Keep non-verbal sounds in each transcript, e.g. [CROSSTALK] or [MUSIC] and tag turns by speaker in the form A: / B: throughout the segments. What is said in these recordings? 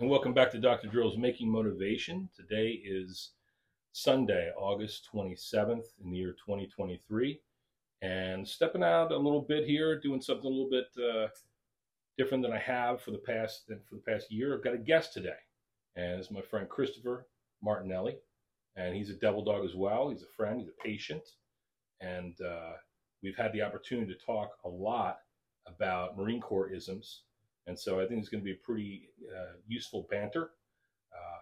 A: and welcome back to Dr. Drill's Making Motivation. Today is Sunday, August 27th in the year 2023. And stepping out a little bit here, doing something a little bit uh, different than I have for the past for the past year. I've got a guest today, and it's my friend Christopher Martinelli, and he's a devil dog as well. He's a friend, he's a patient, and uh, we've had the opportunity to talk a lot about Marine Corps isms and so I think it's going to be a pretty uh, useful banter. Uh,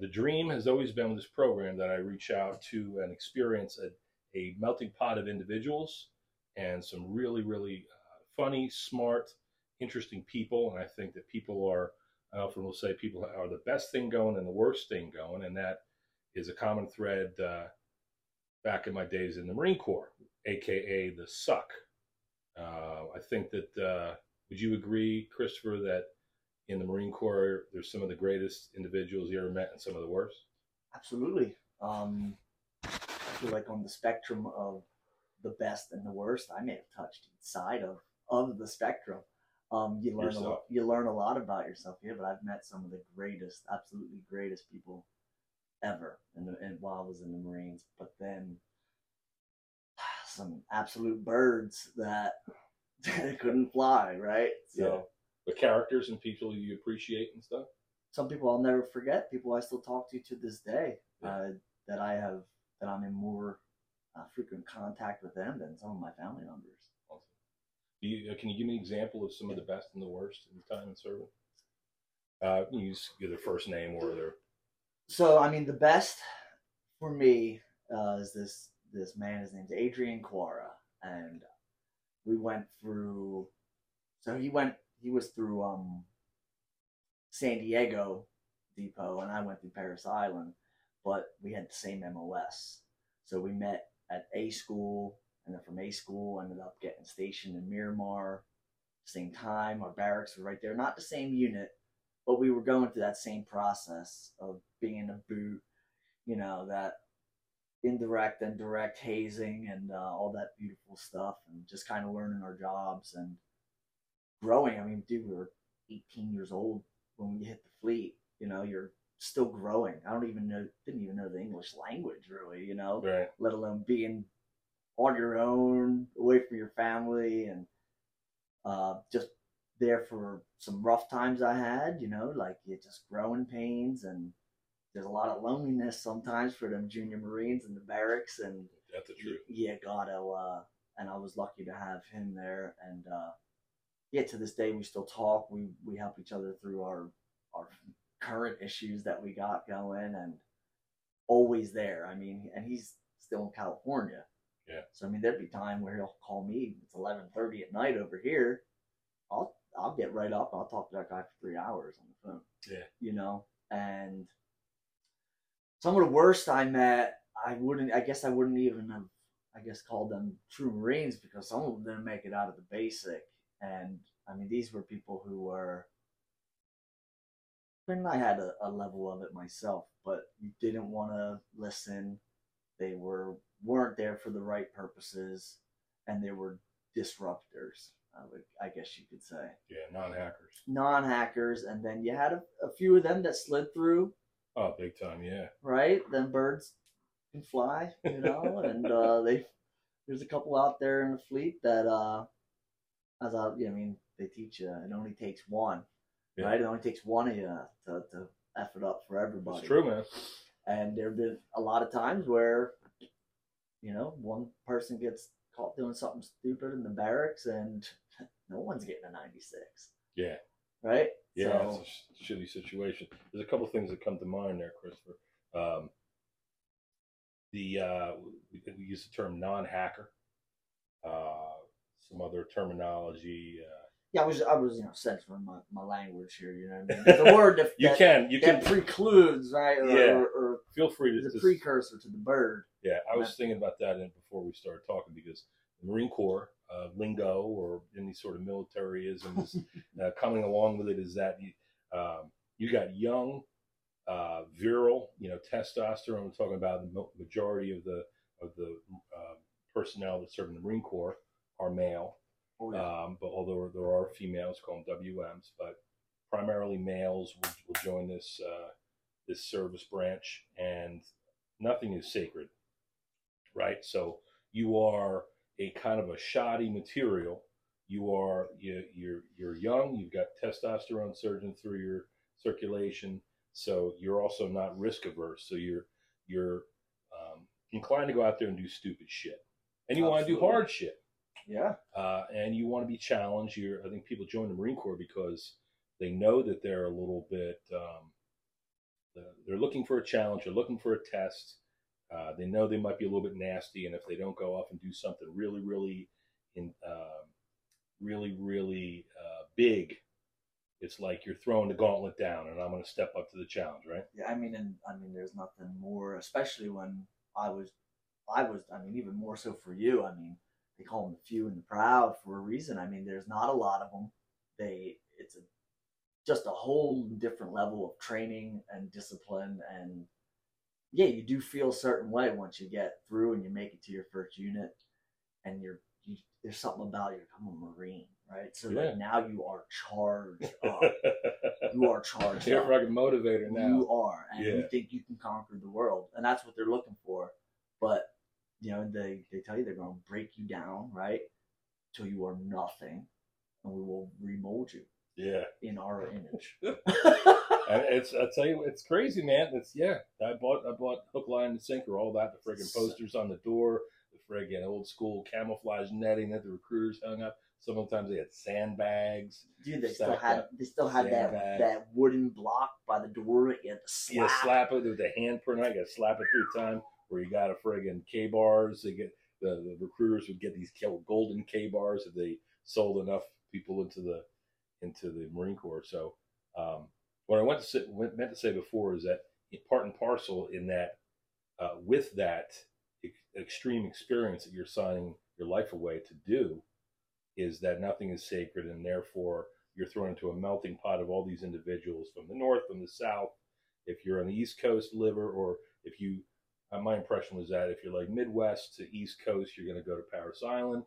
A: the, the, dream has always been with this program that I reach out to and experience a, a melting pot of individuals and some really, really uh, funny, smart, interesting people. And I think that people are, I often will say, people are the best thing going and the worst thing going. And that is a common thread uh, back in my days in the Marine Corps, AKA the suck. Uh, I think that uh, would you agree, Christopher, that in the Marine Corps, there's some of the greatest individuals you ever met and some of the worst?
B: Absolutely. Um, I feel like on the spectrum of the best and the worst, I may have touched inside of of the spectrum. Um, you learn a lot, you learn a lot about yourself here, but I've met some of the greatest, absolutely greatest people ever, and while I was in the Marines. But then [SIGHS] some absolute birds that couldn't fly, right?
A: So yeah. the characters and people you appreciate and stuff.
B: Some people I'll never forget. People I still talk to to this day. Yeah. Uh, that I have that I'm in more uh, frequent contact with them than some of my family members.
A: Awesome. You, uh, can you give me an example of some of the best and the worst in time in service? Uh, you use their first name or their.
B: So I mean, the best for me uh, is this this man. His name's Adrian Quara, and we went through. So he went. He was through um, San Diego Depot, and I went through Parris Island, but we had the same MOS. So we met at A school, and then from A school, ended up getting stationed in Miramar. Same time, our barracks were right there. Not the same unit, but we were going through that same process of being in a boot. You know that indirect and direct hazing and uh, all that beautiful stuff and just kind of learning our jobs and growing. I mean, dude, we were 18 years old when we hit the fleet. You know, you're still growing. I don't even know, didn't even know the English language really, you know,
A: right.
B: let alone being on your own, away from your family and uh, just there for some rough times I had, you know, like you just growing pains and there's a lot of loneliness sometimes for them junior Marines in the barracks, and
A: that's the truth.
B: Yeah, God, uh, and I was lucky to have him there, and uh, yeah, to this day we still talk. We we help each other through our our current issues that we got going, and always there. I mean, and he's still in California.
A: Yeah.
B: So I mean, there'd be time where he'll call me. It's eleven thirty at night over here. I'll I'll get right up. I'll talk to that guy for three hours on the phone.
A: Yeah.
B: You know, and some of the worst I met, I wouldn't. I guess I wouldn't even have. I guess called them true Marines because some of them didn't make it out of the basic, and I mean these were people who were. And I had a, a level of it myself, but you didn't want to listen. They were weren't there for the right purposes, and they were disruptors. I would, I guess you could say.
A: Yeah, non-hackers.
B: Non-hackers, and then you had a, a few of them that slid through
A: Oh, big time, yeah.
B: Right? Then birds can fly, you know, and uh, [LAUGHS] they there's a couple out there in the fleet that uh as I, I mean, they teach you it only takes one. Yeah. Right? It only takes one of you to, to F it up for everybody.
A: It's true, man.
B: And there have been a lot of times where, you know, one person gets caught doing something stupid in the barracks and [LAUGHS] no one's getting a 96.
A: Yeah.
B: Right?
A: Yeah, so, it's a shitty situation. There's a couple things that come to mind there, Christopher. Um, the uh, we, we, use the term non-hacker. Uh, some other terminology. Uh,
B: yeah, I was I was you know censoring my, my language here. You know, I mean? the [LAUGHS] word that
A: you
B: that,
A: can you
B: that
A: can
B: prudes right. Or,
A: yeah.
B: Or, or
A: feel free to.
B: The precursor to the bird.
A: Yeah, I was thinking about that before we started talking because the Marine Corps uh, lingo or any sort of militaryism [LAUGHS] uh, coming along with it is that you, um, you got young, uh, virile, you know, testosterone. We're talking about the majority of the of the uh, personnel that serve in the Marine Corps are male. Oh, yeah. um, but although there are females called WMs, but primarily males will, will join this uh, this service branch, and nothing is sacred, right? So you are a kind of a shoddy material. You are you, you're you're young. You've got testosterone surging through your circulation, so you're also not risk averse. So you're you're um, inclined to go out there and do stupid shit, and you want to do hard shit
B: Yeah.
A: uh, and you want to be challenged. You're, I think people join the Marine Corps because they know that they're a little bit, um, they're- they're looking for a challenge, they're looking for a test. Uh, they know they might be a little bit nasty, and if they don't go off and do something really, really, in, um, really, really uh, big, it's like you're throwing the gauntlet down, and I'm going to step up to the challenge, right?
B: Yeah, I mean, and I mean, there's nothing more, especially when I was, I was, I mean, even more so for you. I mean, they call them the few and the proud for a reason. I mean, there's not a lot of them. They, it's a, just a whole different level of training and discipline, and yeah, you do feel a certain way once you get through and you make it to your first unit, and you're, you, there's something about you. I'm a Marine, right? So
A: Yeah.
B: like now you are charged [LAUGHS] up. you are charged
A: You're
B: up.
A: a fucking motivator now.
B: You are, and
A: Yeah.
B: you think you can conquer the world, and that's what they're looking for. But you know, they they tell you they're going to break you down, right, till you are nothing, and we will remold you
A: yeah.
B: in our image. [LAUGHS]
A: And it's I tell you, it's crazy, man. It's yeah. I bought I bought hook, line, and sinker, all that. The friggin' posters on the door, the friggin' old school camouflage netting that the recruiters hung up. Sometimes they had sandbags.
B: Dude, they still had
A: up.
B: they still had that that wooden block by the door you had to
A: Yeah,
B: slap.
A: slap it with the handprint. I got to slap it through time. Where you got a friggin' K bars. They get the, the recruiters would get these golden K bars if they sold enough people into the into the Marine Corps. So um, what I went to say, went, meant to say before is that part and parcel in that uh, with that ex- extreme experience that you're signing your life away to do is that nothing is sacred and therefore you're thrown into a melting pot of all these individuals from the north from the south if you're on the east coast liver or if you uh, my impression was that if you're like midwest to east coast you're going to go to Parris Island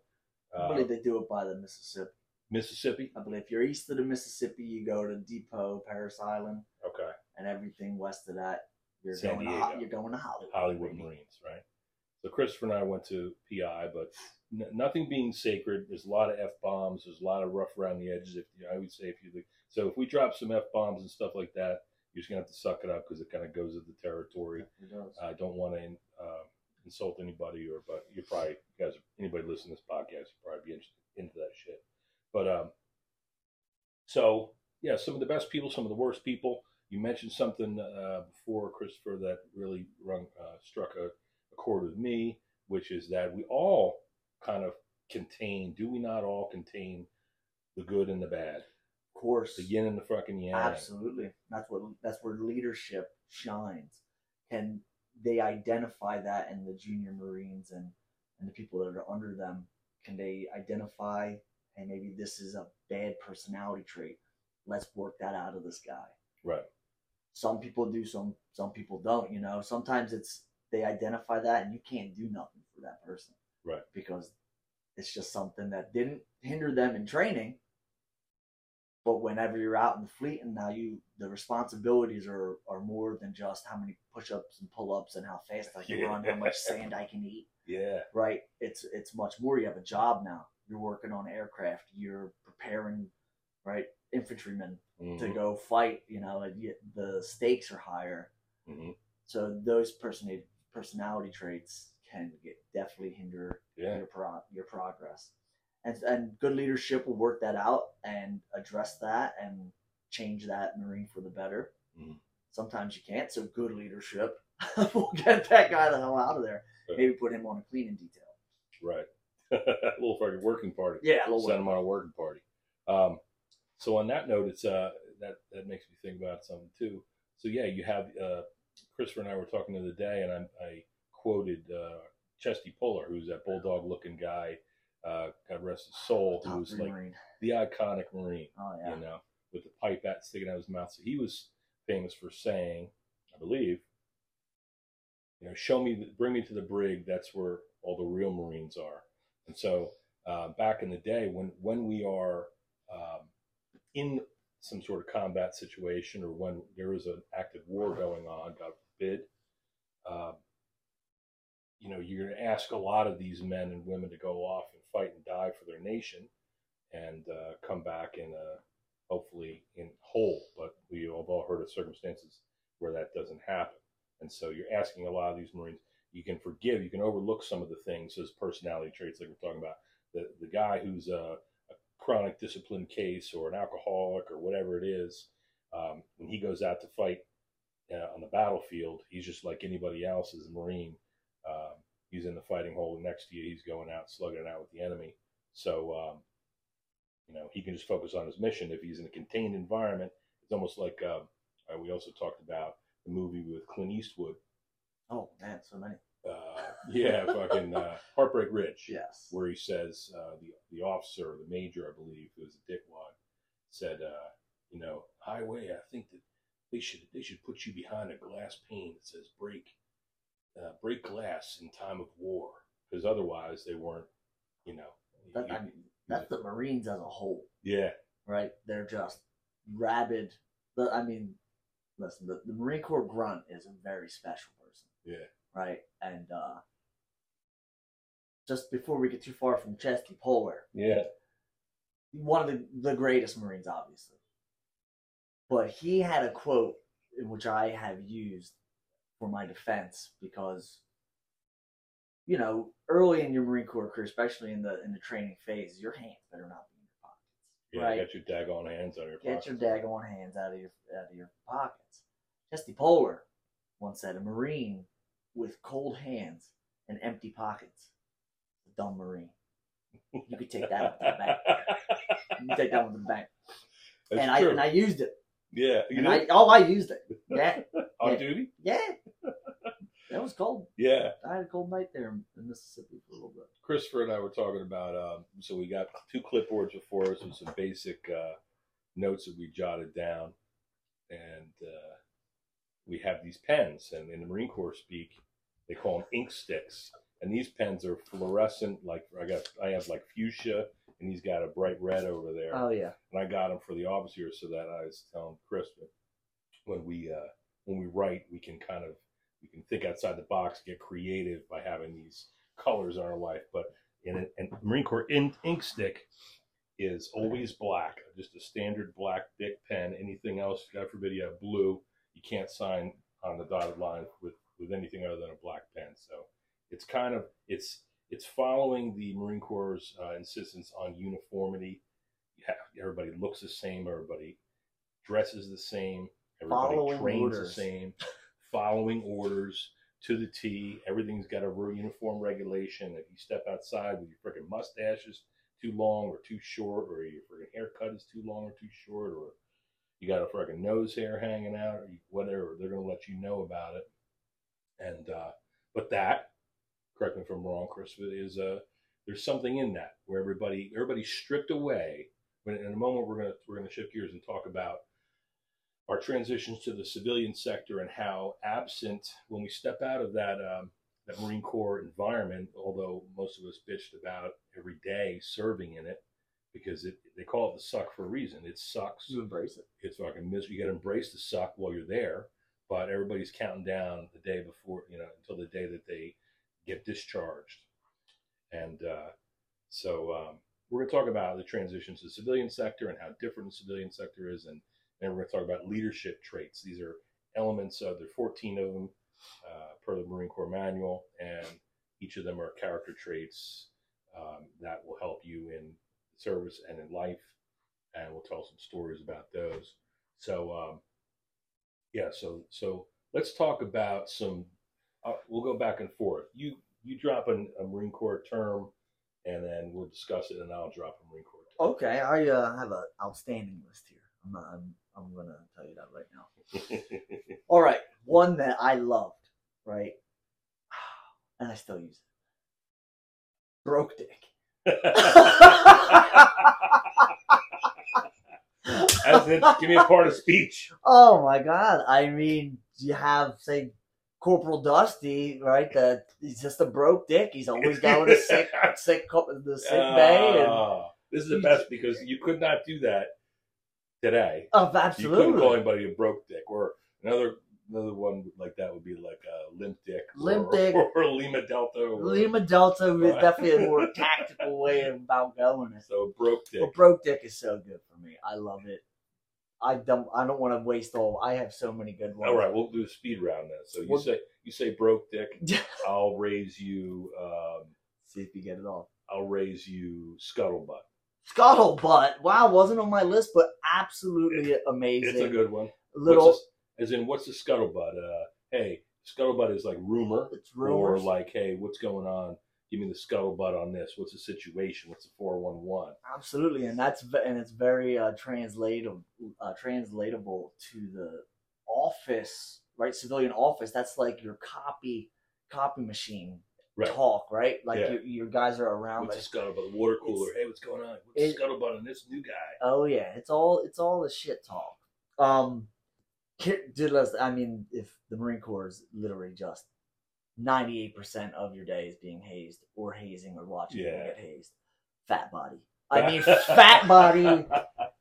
B: I
A: uh,
B: believe they do it by the Mississippi.
A: Mississippi
B: I believe if you're east of the Mississippi, you go to Depot, Parris Island,
A: okay
B: and everything west of that, you're
A: San
B: going to
A: Diego.
B: You're going to Hollywood.
A: Hollywood. Marines, right? So Christopher and I went to PI, but n- nothing being sacred. There's a lot of f bombs. There's a lot of rough around the edges. If I would say if you so if we drop some f bombs and stuff like that, you're just gonna have to suck it up because it kind of goes with the territory.
B: It does.
A: I don't want to uh, insult anybody, or but you probably you guys anybody listening to this podcast would probably be interested into that shit. But um, so yeah, some of the best people, some of the worst people. You mentioned something uh, before, Christopher, that really rung, uh, struck a, a chord with me, which is that we all kind of contain. Do we not all contain the good and the bad,
B: Of course.
A: the yin and the fucking yang?
B: Absolutely. That's what that's where leadership shines. Can they identify that in the junior Marines and, and the people that are under them? Can they identify, hey, maybe this is a bad personality trait. Let's work that out of this guy.
A: Right.
B: Some people do, some some people don't, you know. Sometimes it's they identify that and you can't do nothing for that person.
A: Right.
B: Because it's just something that didn't hinder them in training, but whenever you're out in the fleet and now you the responsibilities are are more than just how many push-ups and pull-ups and how fast I can [LAUGHS]
A: Yeah.
B: run, how much sand I can eat.
A: Yeah.
B: Right? It's it's much more. You have a job now. You're working on aircraft. You're preparing, right, infantrymen to
A: Mhm.
B: go fight. You know, the stakes are higher.
A: Mhm.
B: So those person personality traits can get definitely hinder
A: Yeah.
B: your pro- your progress. And and good leadership will work that out and address that and change that Marine for the better.
A: Mhm.
B: Sometimes you can't, so good leadership [LAUGHS] will get that guy the hell out of there. Maybe put him on a cleaning detail.
A: Right. A [LAUGHS] little fucking working party.
B: Yeah, a little
A: Send them on a working party. Um, so on that note, it's uh that that makes me think about something too. So yeah, you have uh, Christopher and I were talking the other day, and I, I quoted uh, Chesty Puller, who's that bulldog looking guy. Uh, God rest his soul, who was like
B: Marine.
A: the iconic Marine,
B: Oh yeah.
A: you know, with the pipe bat sticking out of his mouth. So he was famous for saying, I believe, you know, show me, the, bring me to the brig. That's where all the real Marines are. And so uh, back in the day, when when we are um, in some sort of combat situation or when there is an active war going on, God forbid, uh, you know, you're going to ask a lot of these men and women to go off and fight and die for their nation and uh, come back in a, hopefully in whole. But we have all heard of circumstances where that doesn't happen. And so you're asking a lot of these Marines, you can forgive, you can overlook some of the things as personality traits like we're talking about. The, the guy who's a, a chronic discipline case or an alcoholic or whatever it is, um, when he goes out to fight uh, on the battlefield, he's just like anybody else as a Marine. Um, he's in the fighting hole next to you. He's going out, slugging it out with the enemy. So, um, you know, he can just focus on his mission. If he's in a contained environment, it's almost like uh, we also talked about the movie with Clint Eastwood.
B: Oh man, so many.
A: Uh, yeah, fucking uh, Heartbreak Ridge.
B: Yes.
A: Where he says uh, the the officer, the major, I believe, who was a dickwad, said, uh, you know, highway. I think that they should they should put you behind a glass pane that says break uh, break glass in time of war because otherwise they weren't, you know.
B: That,
A: you-
B: I mean, that's the Marines as a whole,
A: yeah,
B: right? They're just rabid. The, I mean, listen, the, the Marine Corps grunt is a very special
A: yeah,
B: right? And uh, just before we get too far from Chesty Puller,
A: yeah.
B: one of the, the greatest Marines, obviously. But he had a quote in which I have used for my defense because, you know, early in your Marine Corps career, especially in the in the training phase, your hands better not be in your pockets.
A: Yeah,
B: Right.
A: get your daggone hands on your
B: Get your daggone hands out of your out of your pockets. Chesty Puller once said, "A Marine with cold hands and empty pockets, a dumb Marine." You could take that up to the bank. You take that one to the bank.
A: That's
B: and I
A: true.
B: and I used it.
A: yeah, you
B: And
A: know,
B: I oh I used it. Yeah, [LAUGHS]
A: on
B: yeah.
A: duty.
B: yeah. That was cold.
A: Yeah,
B: I had a cold night there in Mississippi for a little bit.
A: Christopher and I were talking about. Um, so we got two clipboards before us with some basic uh, notes that we jotted down, and uh, we have these pens, and in the Marine Corps speak, they call them ink sticks. And these pens are fluorescent. Like I got, I have like fuchsia, and he's got a bright red over there.
B: Oh yeah.
A: and I got them for the officers so that I was telling Chris when we uh, when we write, we can kind of we can think outside the box, get creative by having these colors in our life. But in a, and Marine Corps in, ink stick is always black, just a standard black thick pen. Anything else, God forbid, you have blue, you can't sign on the dotted line with with anything other than a black pen. So it's kind of it's it's following the Marine Corps' uh, insistence on uniformity you have, everybody looks the same, everybody dresses the same, everybody
B: Following
A: trains
B: orders.
A: the same, following orders to the T. Everything's got a real uniform regulation. If you step outside with your freaking mustaches too long or too short, or your freaking haircut is too long or too short, or you got a freaking nose hair hanging out, or whatever, they're going to let you know about it. And uh, but that, correct me if I'm wrong, Chris, is uh, there's something in that where everybody everybody's stripped away. But in a moment, we're gonna we're gonna shift gears and talk about our transitions to the civilian sector and how absent when we step out of that um, that Marine Corps environment. Although most of us bitched about every day serving in it because it they call it the suck for a reason. It sucks
B: You embrace it.
A: it's fucking miserable. You got to embrace the suck while you're there, but everybody's counting down the day before, you know, until the day that they get discharged. And uh, so um, we're going to talk about the transition to the civilian sector and how different the civilian sector is, and then we're going to talk about leadership traits. These are elements of there are 14 of them uh, per the Marine Corps manual, and each of them are character traits um, that will help you in service and in life and we'll tell some stories about those. So, um, yeah, so so let's talk about some. Uh, we'll go back and forth. You you drop an, a Marine Corps term, and then we'll discuss it, and I'll drop a Marine Corps term.
B: Okay, I uh, have an outstanding list here. I'm not, I'm I'm gonna tell you that right now. [LAUGHS] All right, one that I loved, right, [SIGHS] and I still use it. Broke dick. [LAUGHS]
A: As in, give me a part of speech.
B: Oh my god! I mean, you have say Corporal Dusty, right? That he's just a broke dick. He's always [LAUGHS] going to sick, sick, co- the sick bay, and
A: Ah, this is the best because you could not do that today.
B: Oh, absolutely.
A: You couldn't call anybody a broke dick, or another another one like that would be like a limp dick,
B: Limp
A: or, [LAUGHS]
B: dick.
A: or, Lima Delta. Or,
B: Lima Delta is definitely a more [LAUGHS] tactical way of about going it.
A: So broke dick.
B: But broke dick is so good for me. I love it. I don't. I don't want to waste all. I have so many good ones.
A: All right, we'll do a speed round then. So you
B: Well-
A: say you say broke dick. [LAUGHS] I'll raise you. Um,
B: See if you get it all.
A: I'll raise you scuttlebutt.
B: Scuttlebutt. Wow, wasn't on my list, but absolutely amazing.
A: It's a good one.
B: little.
A: As in, what's the scuttlebutt? Uh, hey, scuttlebutt is like rumor,
B: it's
A: or like, hey, what's going on? Give me the scuttlebutt on this. What's the situation? What's the four one one?
B: Absolutely, and that's and it's very uh, translatable uh, translatable to the office, right? Civilian office. That's like your copy copy machine
A: Right.
B: talk, right? Like
A: Yeah.
B: your, your guys are around.
A: What's
B: Like,
A: the scuttlebutt? The water cooler. Hey, what's going on? What's
B: it-
A: scuttlebutt on this new guy?
B: oh yeah, it's all it's all the shit talk. Um, did let's. I mean, if the Marine Corps is literally just ninety eight percent of your day is being hazed or hazing or watching people get hazed, fat body. [LAUGHS] I mean, fat body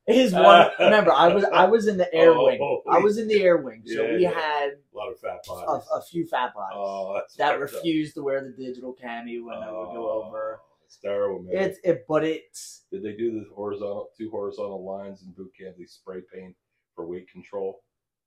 B: is one. Remember, I was I was in the air
A: Oh,
B: wing. I was in the air wing, so
A: Yeah,
B: we
A: yeah.
B: had
A: a lot of fat
B: a,
A: bodies.
B: a few fat bodies
A: oh,
B: that
A: fucked up.
B: refused to wear the digital cami when I would go oh, over.
A: Oh, It's terrible, man.
B: It's it, but it's
A: Did they do the horizontal two horizontal lines in boot camp? They spray paint for weight control,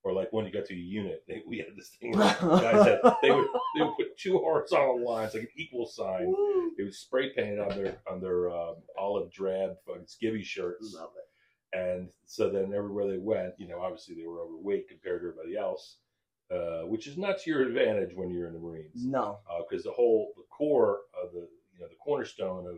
A: or like when you got to a unit, they, we had this thing. Where [LAUGHS] guys had, they would they would put two horizontal lines, like an equal sign.
B: Woo.
A: It was spray painted on their on their um, olive drab fucking skivvy shirts,
B: love it.
A: and so then everywhere they went, you know, obviously they were overweight compared to everybody else, uh, which is not to your advantage when you're in the Marines
B: No,
A: because the whole the core of the you know the cornerstone of,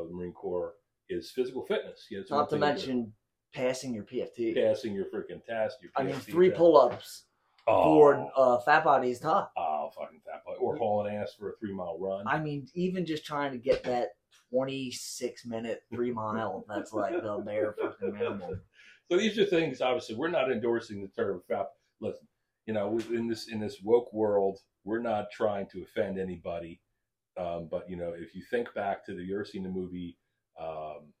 A: of the Marine Corps is physical fitness. You know,
B: not to mention passing your PFT.
A: passing your freaking test. Your
B: I mean, three
A: test.
B: pull-ups
A: oh,
B: for uh, fat body is tough.
A: oh, fucking fat boy, or hauling ass for a three mile run.
B: I mean, even just trying to get that 26 minute three mile, that's like the bare fucking minimum.
A: so these are things. Obviously, we're not endorsing the term fat. Listen, you know, in this in this woke world, we're not trying to offend anybody. Um, but you know, if you think back to the you ever seen the movie um,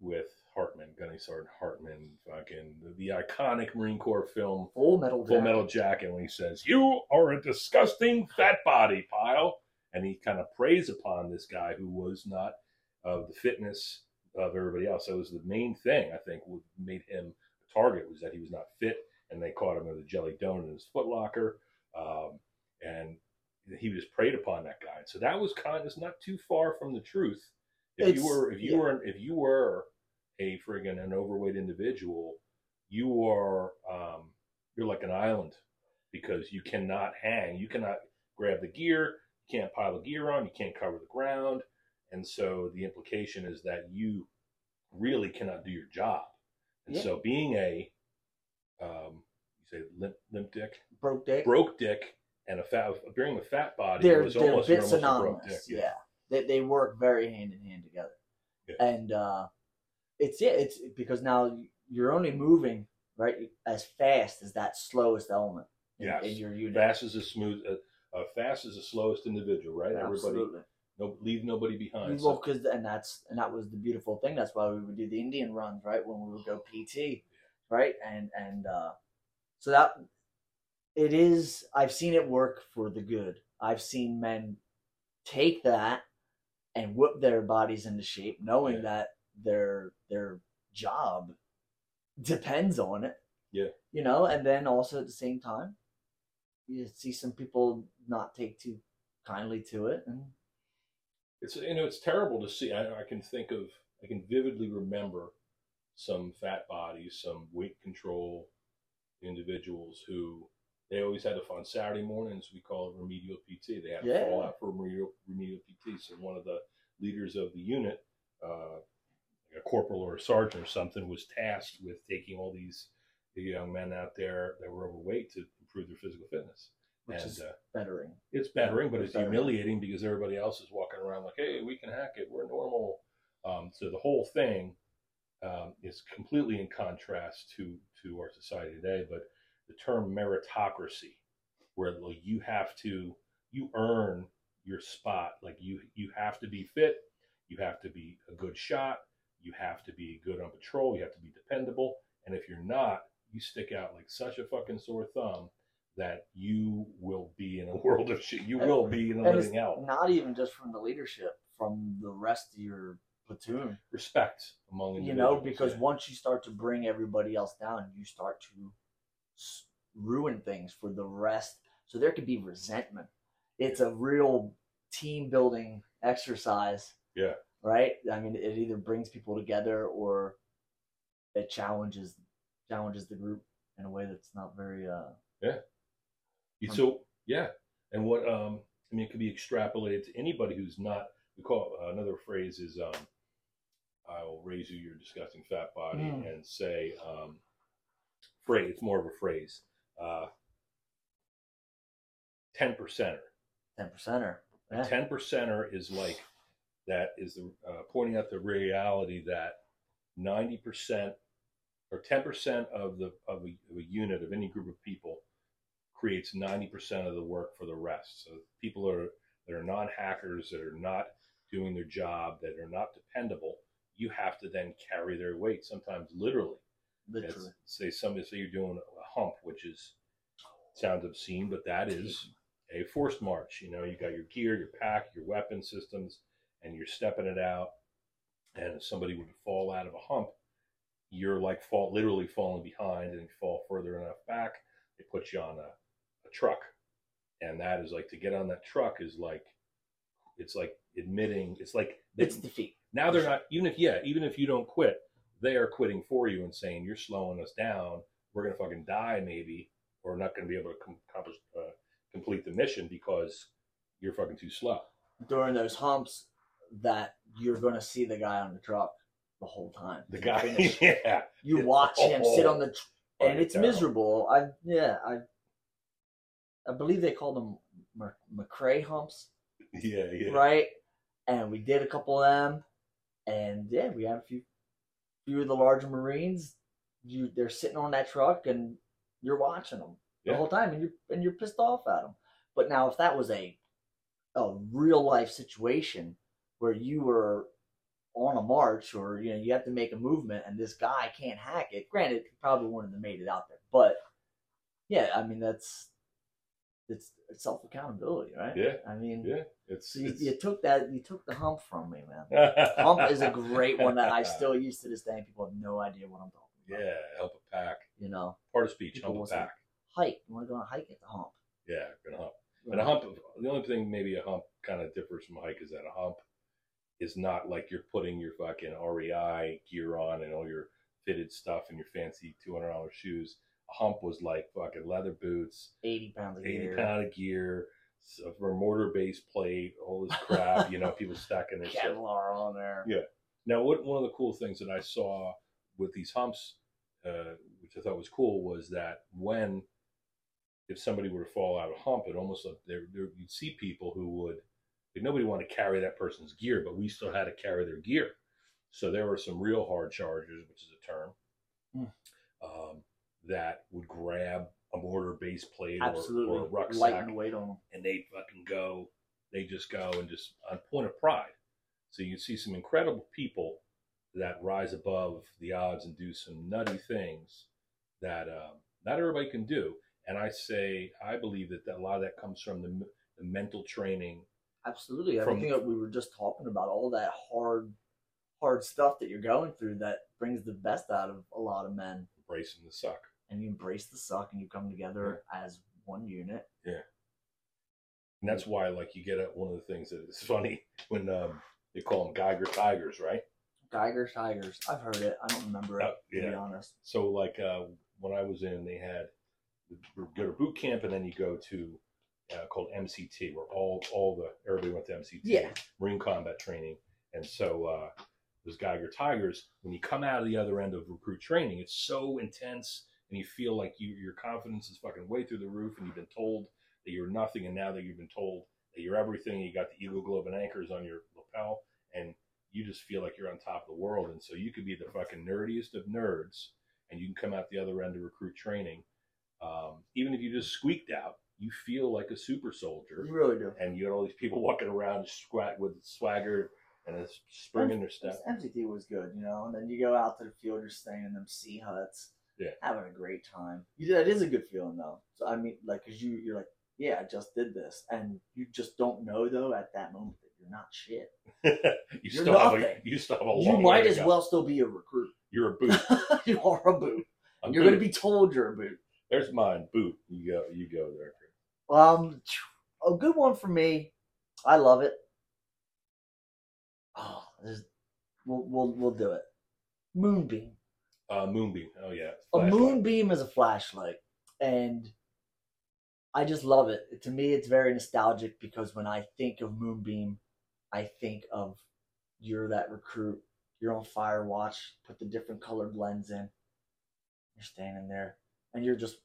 A: with Hartman, Gunny Sergeant Hartman, fucking the, iconic Marine Corps film
B: Full metal
A: Full
B: jacket.
A: Metal Jacket when he says, "You are a disgusting fat body pile," and he kind of preys upon this guy who was not of the fitness of everybody else. That was the main thing I think what made him a target was that he was not fit, and they caught him with a jelly donut in his footlocker, um, and he was preyed upon that guy. So that was kind of not too far from the truth. If
B: It's-
A: you were, if you
B: yeah.
A: were, if you were a friggin' an overweight individual, you are um, you're like an island because you cannot hang, you cannot grab the gear, you can't pile the gear on, you can't cover the ground, and so the implication is that you really cannot do your job. And
B: Yeah.
A: so being a um, you say limp, limp dick,
B: Broke dick.
A: broke dick, and a fat being a fat body
B: they're
A: was
B: they're
A: almost, almost a broke
B: synonymous.
A: dick.
B: Yeah. They, they work very hand in hand together.
A: Yeah.
B: And uh, it's yeah, it's because now you're only moving right as fast as that slowest element in,
A: Yes.
B: in your unit.
A: Fast is the smooth. Uh, uh, fast is the slowest individual, right? Everybody,
B: Absolutely.
A: no, leave nobody behind.
B: Well,
A: So,
B: because and that's and that was the beautiful thing. That's why we would do the Indian runs, right? When we would go PT, right? And and uh, so that it is. I've seen it work for the good. I've seen men take that and whip their bodies into shape, knowing
A: Yeah.
B: that their their job depends on it.
A: Yeah.
B: You know, and then also at the same time, you see some people not take too kindly to it, and
A: it's you know it's terrible to see. I, I can think of, I can vividly remember some fat bodies, some weight control individuals who they always had to on Saturday mornings. We call it remedial PT. They had to
B: Yeah.
A: fall out for remedial, remedial PT. So one of the leaders of the unit, uh, a corporal or a sergeant or something, was tasked with taking all these young men out there that were overweight to improve their physical fitness.
B: which
A: and
B: is
A: uh,
B: bettering.
A: it's bettering, but it's
B: Bettering.
A: humiliating because everybody else is walking around like, "Hey, we can hack it. We're normal." Um, so the whole thing um, is completely in contrast to to our society today. But the term meritocracy, where like, you have to you earn your spot, like you you have to be fit, you have to be a good shot, you have to be good on patrol, you have to be dependable, and if you're not, you stick out like such a fucking sore thumb that you will be in a [LAUGHS] world of shit. You will be in a living hell.
B: not even just from the leadership, from the rest of your platoon.
A: Respect among
B: You know, because
A: yeah.
B: once you start to bring everybody else down, you start to ruin things for the rest. So there could be resentment. It's a real team building exercise.
A: Yeah.
B: Right. I mean, it either brings people together or it challenges challenges the group in a way that's not very uh yeah.
A: You- So yeah, and what um, I mean, it could be extrapolated to anybody who's not. We call another phrase is um, "I will raise you your disgusting fat body,"
B: Mm.
A: and say um, phrase. It's more of a phrase. Uh, Ten percenter.
B: ten percenter. Yeah.
A: ten percenter is like that is uh, pointing out the reality that ninety percent or ten percent of the of a, of a unit of any group of people creates ninety percent of the work for the rest. So people are that are non hackers that are not doing their job that are not dependable. You have to then carry their weight, sometimes literally.
B: Literally.
A: It's- say somebody say you're doing a hump, which is sounds obscene, but that is a forced march. You know, you got your gear, your pack, your weapon systems, and you're stepping it out. And if somebody would fall out of a hump, you're like fall literally falling behind, and you fall further enough back, they put you on a, a truck, and that is like to get on that truck is like it's like admitting it's like
B: It's defeat.
A: now they're not even if yeah even if you don't quit they are quitting for you and saying you're slowing us down we're gonna fucking die maybe or not gonna be able to com- accomplish uh, complete the mission because you're fucking too slow
B: during those humps that you're going to see the guy on the truck the whole time.
A: the guy
B: finish. [LAUGHS]
A: yeah
B: you watch him sit on the, tr-
A: Oh,
B: and it's
A: terrible.
B: miserable. I yeah I, I believe they called them Mc- McCrae humps,
A: yeah yeah
B: right? And we did a couple of them, and yeah, we had a few, few of the larger Marines. You they're sitting on that truck, and you're watching them the
A: Yeah.
B: whole time, and you're and you're pissed off at them. But now, if that was a a real life situation where you were on a march or you know you have to make a movement and this guy can't hack it. Granted probably wouldn't have made it out there but yeah i mean that's it's, it's self accountability right?
A: Yeah.
B: i mean
A: yeah. It's,
B: so you,
A: it's
B: you took that you took the hump from me man. [LAUGHS] Hump is a great one that i still [LAUGHS] use to this day people have no idea what i'm talking about.
A: Yeah help a pack.
B: You know
A: part of speech help a pack.
B: Hike you want to go on a hike? At the hump.
A: Yeah gonna hump. And a hump, the only thing maybe a hump kind of differs from a hike is that a hump is not like you're putting your fucking REI gear on and all your fitted stuff and your fancy two hundred dollars shoes. A hump was like fucking leather boots,
B: 80 pounds of
A: eighty
B: gear
A: pound of gear, so for a mortar base plate, all this crap. you know, people stacking their [LAUGHS] shit.
B: Kevlar on there
A: Yeah. Now, what one of the cool things that I saw with these humps, uh, which I thought was cool, was that when if somebody were to fall out of a hump, it almost like there there- you'd see people who would nobody wanted to carry that person's gear, but we still had to carry their gear. So there were some real hard chargers, which is a term,
B: Hmm.
A: um, that would grab a mortar base plate or,
B: absolutely
A: or a rucksack
B: weight on them
A: and they fucking go, they just go and just on point of pride. So you see some incredible people that rise above the odds and do some nutty things that um, not everybody can do. And I say, I believe that, that a lot of that comes from the, the mental training.
B: Absolutely.
A: From-
B: Everything that we were just talking about, all that hard, hard stuff that you're going through that brings the best out of a lot of men.
A: Embracing the suck.
B: And you embrace the suck and you come together as one unit. Yeah.
A: And that's why, like, you get at one of the things that is funny when um, they call them Geiger Tigers, right?
B: Geiger Tigers. I've heard it. I don't remember it,
A: Oh,
B: to be honest.
A: So, like uh, when I was in, they had go to boot camp, and then you go to uh, called MCT, where all all the everybody went to MCT,
B: Yeah.
A: Marine Combat Training, and so uh, those Geiger Tigers. When you come out of the other end of recruit training, it's so intense, and you feel like you your confidence is fucking way through the roof, and you've been told that you're nothing, and now that you've been told that you're everything, you got the Eagle Globe and anchors on your lapel, and you just feel like you're on top of the world, and so you could be the fucking nerdiest of nerds, and you can come out the other end of recruit training. Um, even if you just squeaked out, you feel like a super soldier
B: You really do.
A: and you got all these people walking around squat with swagger and it's spring in their step.
B: MCT was good, you know. And then you go out to the field, you're staying in them sea huts,
A: Yeah.
B: having a great time. You, that is a good feeling though. So I mean, like, cause you you're like, yeah, I just did this, and you just don't know though at that moment that you're not shit. [LAUGHS]
A: you
B: You're
A: still have a,
B: nothing.
A: you still have a
B: You
A: long
B: might
A: way to
B: as well still be a recruit. [LAUGHS]
A: You're a boot. [LAUGHS]
B: you are a boot.
A: I'm
B: You're
A: boot.
B: gonna be told you're a boot.
A: There's mine. Boot. You go. You go there.
B: Um, a good one for me. I love it. Oh, there's, we'll we'll we'll do it. Moonbeam.
A: Uh, moonbeam. Oh yeah.
B: A moonbeam is a flashlight, and I just love it. To me, it's very nostalgic because when I think of moonbeam, I think of you're that recruit. You're on fire watch. Put the different colored lens in. You're standing there, and you're just,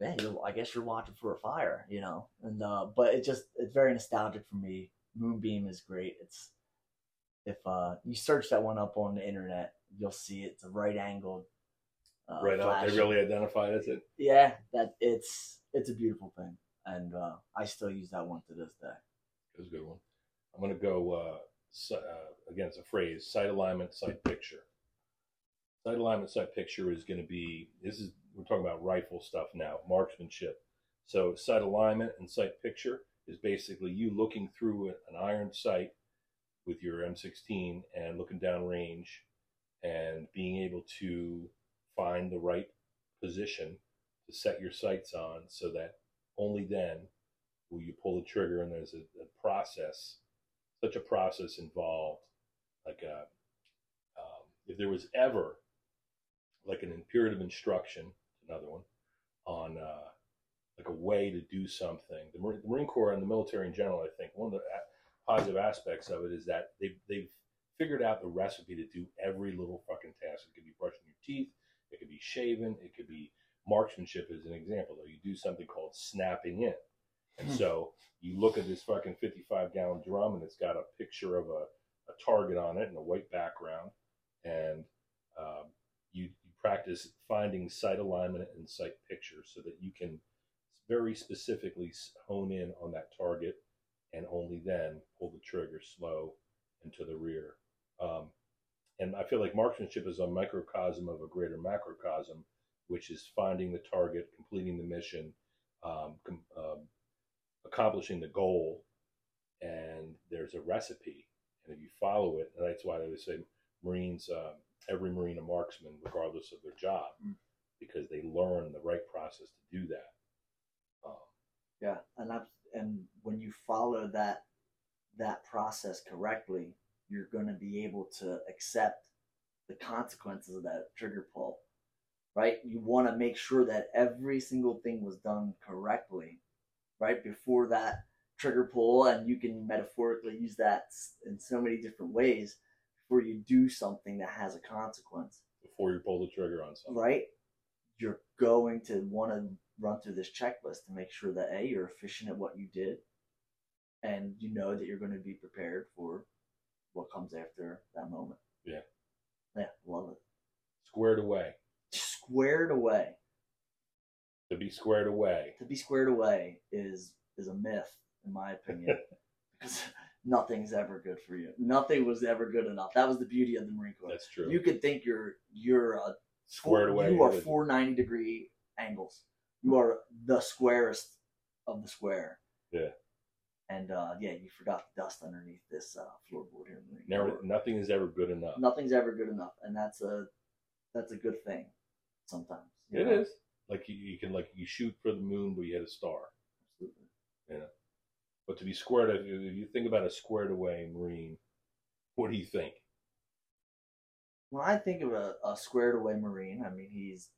B: man. You're, I guess you're watching for a fire, you know. And uh, but it just it's very nostalgic for me. Moonbeam is great. It's if uh, you search that one up on the internet, you'll see. It's a right angled. Uh,
A: Right
B: flash.
A: They really identified as it.
B: Yeah, that it's it's a beautiful thing, and uh, I still use that one to this day.
A: It was a good one. I'm gonna go. Uh, si- uh, again, it's a phrase: sight alignment, sight picture. Sight alignment, sight picture is going to be. This is we're talking about rifle stuff now, marksmanship. So sight alignment and sight picture is basically you looking through an iron sight with your M16 and looking down range and being able to find the right position to set your sights on so that only then will you pull the trigger and there's a, a process such a process involved like a um, if there was ever like an imperative instruction another one on uh, like a way to do something the Marine, the Marine Corps and the military in general I think one of the positive aspects of it is that they've, they've figured out the recipe to do every little fucking task it could be brushing your teeth it could be shaving, it could be marksmanship as an example though you do something called snapping in and
B: Hmm.
A: so you look at this fucking 55 gallon drum and it's got a picture of a, a target on it and a white background. And um, you practice finding sight alignment and sight picture so that you can very specifically hone in on that target and only then pull the trigger slow and to the rear. Um, and I feel like marksmanship is a microcosm of a greater macrocosm, which is finding the target, completing the mission, um, com- um, accomplishing the goal and there's a recipe and if you follow it and that's why they would say marines um, every marine a marksman regardless of their job
B: Mm.
A: because they learn the right process to do that um,
B: Yeah, and that's and when you follow that that process correctly, you're going to be able to accept the consequences of that trigger pull. Right? You want to make sure that every single thing was done correctly, right before that trigger pull, and you can metaphorically use that in so many different ways before you do something that has a consequence
A: before you pull the trigger on something
B: right? You're going to want to run through this checklist to make sure that A, you're efficient at what you did, and you know that you're going to be prepared for what comes after that moment.
A: Yeah.
B: Yeah, love it.
A: squared away
B: Squared away.
A: to be squared away
B: To be squared away is is a myth, in my opinion, because [LAUGHS] nothing's ever good for you. Nothing was ever good enough. That was the beauty of the Marine Corps.
A: that's true
B: You could think you're you're a
A: squared away
B: You are four ninety degree angles. You are the squarest of the square.
A: Yeah.
B: And uh, yeah, you forgot the dust underneath this uh, floorboard here. in the Marine
A: never
B: Corps.
A: nothing is ever good enough
B: Nothing's ever good enough, and that's a that's a good thing. Sometimes
A: It
B: know?
A: is like you, you can like you shoot for the moon but you hit a star
B: Absolutely.
A: But to be squared if you think about a squared away marine what do you think
B: When I think of a, a squared away Marine, I mean he's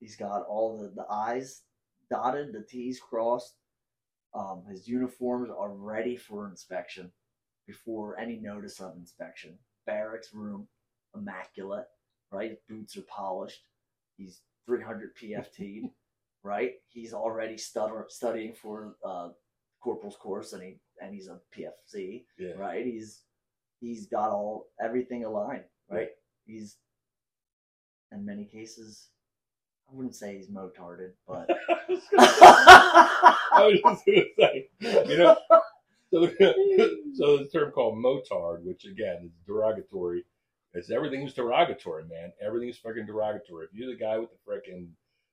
B: he's got all the the I's dotted, the T's crossed. Um, his uniforms are ready for inspection before any notice of inspection. Barracks room, immaculate, right? Boots are polished. He's 300 PFT'd, right? He's already studying for uh, corporal's course, and he and he's a PFC,
A: yeah
B: right? He's he's got all everything aligned, right? He's in many cases, I wouldn't say he's motarded, but [LAUGHS]
A: I was gonna- I was just gonna say, you know, so, so the term called motard, which again is derogatory. It's everything's derogatory, man. Everything's fucking derogatory. If you're the guy with the freaking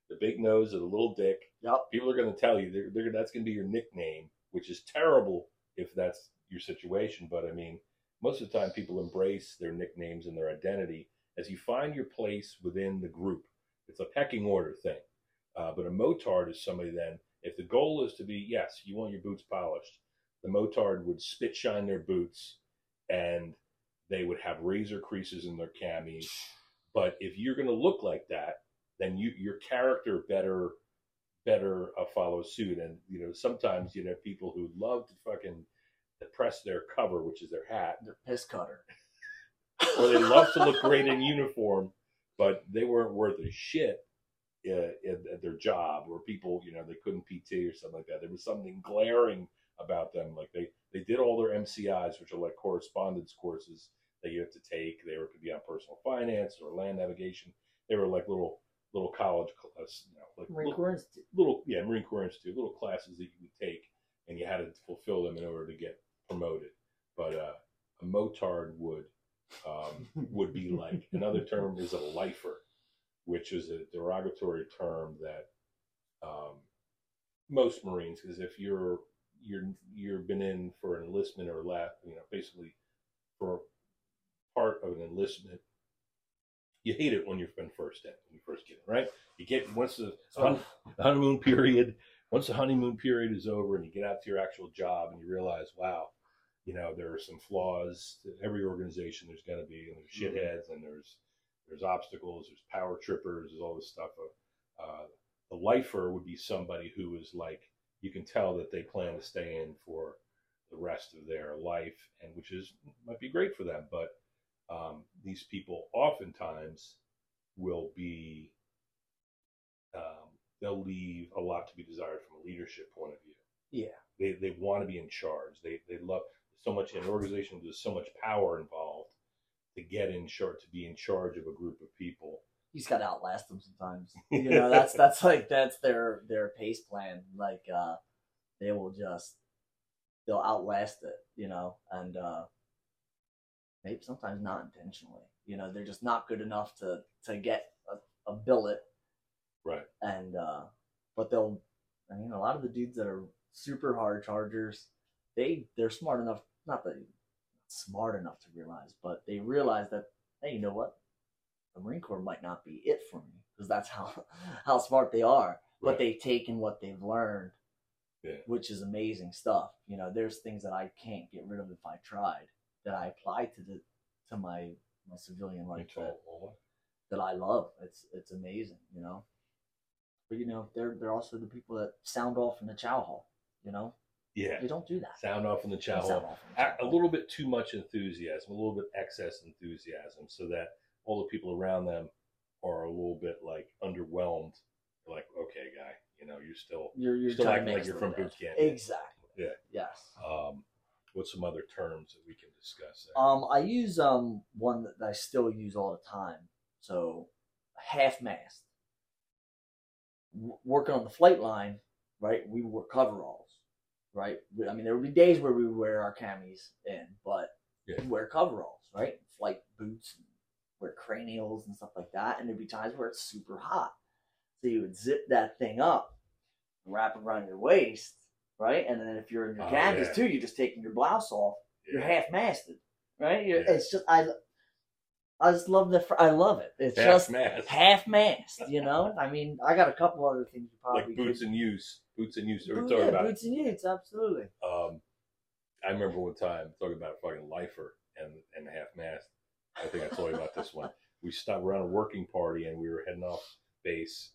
A: the big nose or the little dick,
B: Yep.
A: people are going to tell you they're, they're, that's going to be your nickname, which is terrible if that's your situation. But I mean, most of the time, people embrace their nicknames and their identity as you find your place within the group. It's a pecking order thing. Uh, but a motard is somebody then, if the goal is to be, yes, you want your boots polished, the motard would spit shine their boots and they would have razor creases in their camis. But if you're going to look like that, then you your character better better uh, follow suit. And you know, sometimes you know people who love to fucking press their cover, which is their hat,
B: Their piss cutter. [LAUGHS]
A: or they love to look great in uniform, but they weren't worth a shit uh, at, at their job, or people, you know, they couldn't PT or something like that. There was something glaring about them. Like they they did all their MCIs, which are like correspondence courses that you have to take. They were could be on personal finance or land navigation. They were like little little college class, you know, like
B: Marine
A: little,
B: Corps Institute.
A: little yeah Marine Corps Institute, little classes that you would take, and you had to fulfill them in order to get promoted. But uh, a motard would um, would be like [LAUGHS] another term is a lifer, which is a derogatory term that um, most Marines, because if you're you're you've been in for an enlistment or la you know, basically for part of an enlistment, you hate it when you've been first in, when you first get in, right? You get once the honeymoon period, once the honeymoon period is over and you get out to your actual job and you realize, wow, you know, there are some flaws. Every organization there's going to be, and there's shitheads, and there's there's obstacles, there's power trippers, there's all this stuff. Uh, the lifer would be somebody who is like you can tell that they plan to stay in for the rest of their life, and which is might be great for them. But um, these people oftentimes will be um, they'll leave a lot to be desired from a leadership point of view.
B: Yeah.
A: They they want to be in charge. They they love so much in an organization. There's so much power involved to get in short to be in charge of a group of people.
B: He's gotta outlast them sometimes. [LAUGHS] You know, that's that's like that's their their pace plan. Like uh they will just they'll outlast it, you know, and uh maybe sometimes not intentionally. You know, they're just not good enough to to get a, a billet
A: Right.
B: and uh but they'll I mean a lot of the dudes that are super hard chargers, they they're smart enough not that smart enough to realize, but they realize that hey, you know what? The Marine Corps might not be it for me because that's how [LAUGHS] how smart they are. But they've taken what they've learned,
A: Yeah.
B: which is amazing stuff. You know, there's things that I can't get rid of if I tried that I apply to the to my my civilian life that, that I love. It's it's amazing, you know. But you know, they're they're also the people that sound off in the chow hall. You know,
A: yeah.
B: they don't do that.
A: Sound off in the chow hall.
B: the chow
A: A, a little bit too much enthusiasm, a little bit excess enthusiasm, so that all the people around them are a little bit like underwhelmed. Like, okay, guy, you know, you're still
B: You're you're
A: still acting like you're from boot camp.
B: Exactly.
A: Yeah.
B: Yes.
A: Um, what's some other terms that we can discuss? There?
B: Um, I use um one that I still use all the time. So, half mast. W- working on the flight line, right? We wore coveralls, right? I mean, there would be days where we would wear our camis in, but
A: Yeah.
B: we wear coveralls, right? Flight boots, and wear cranials and stuff like that. And there'd be times where it's super hot, so you would zip that thing up, wrap it around your waist, right? And then if you're in your
A: Oh, yeah.
B: too, you're just taking your blouse off you're half masted, right? You're,
A: Yeah.
B: It's just I, I just love the I love it. It's
A: Half
B: just
A: mast.
B: half mast, you [LAUGHS] know. I mean, I got a couple other things you probably
A: like boots
B: could,
A: in use. Boots in use.
B: Boot- yeah,
A: about.
B: boots and utes, absolutely.
A: Um, I remember one time talking about a fucking lifer and and half mast. I think I told you about this one. [LAUGHS] We stopped. We're on a working party and we were heading off base,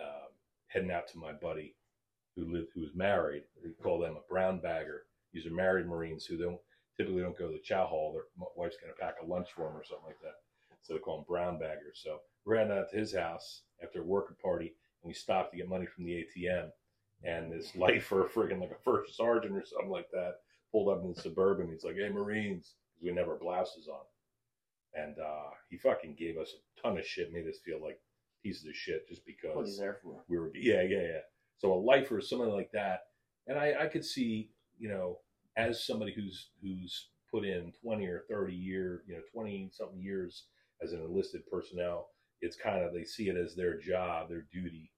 A: um, heading out to my buddy who lived who was married. We call them a brown bagger. These are married Marines who don't typically don't go to the chow hall. Their wife's going to pack a lunch for them or something like that. So they call them brown baggers. So we ran out to his house after a working party and we stopped to get money from the ATM and this lifer, [LAUGHS] friggin' like a first sergeant or something like that, pulled up in the suburban. He's like, "Hey, Marines," 'cause we never blouses on, and uh, he fucking gave us a ton of shit, made us feel like pieces of shit just because
B: there for?
A: we were, yeah, yeah, yeah. So a lifer, something like that, and I, I could see, you know, as somebody who's who's put in 20 or 30 year, you know, 20 something years as an enlisted personnel, it's kind of they see it as their job, their duty,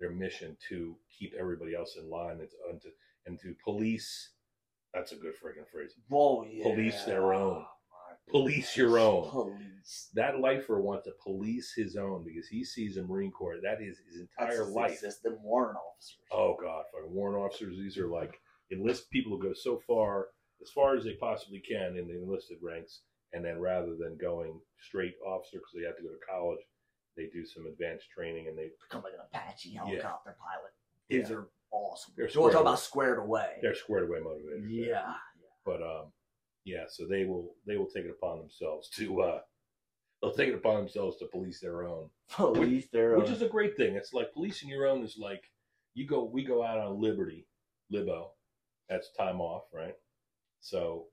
A: their mission to keep everybody else in line and to and to, and to police. That's a good freaking phrase.
B: Yeah.
A: Police their own. Police your own.
B: Police.
A: That lifer wants to police his own because he sees a Marine Corps. That is his
B: That's
A: entire
B: his
A: life.
B: Existing warrant officers.
A: Oh God, fucking warrant officers. These are like enlist people who go so far, as far as they possibly can in the enlisted ranks, and then rather than going straight officer because they have to go to college, they do some advanced training and they
B: Become like an Apache helicopter pilot.
A: Yeah.
B: These are awesome.
A: They're
B: you want to
A: squared
B: talk about squared away?
A: they're squared away motivated.
B: yeah.
A: but um, yeah. So they will they will take it upon themselves to uh, they'll take it upon themselves to police their own.
B: Police their
A: which
B: own.
A: is a great thing. It's like policing your own is like you go we go out on liberty, libo. That's time off, right? So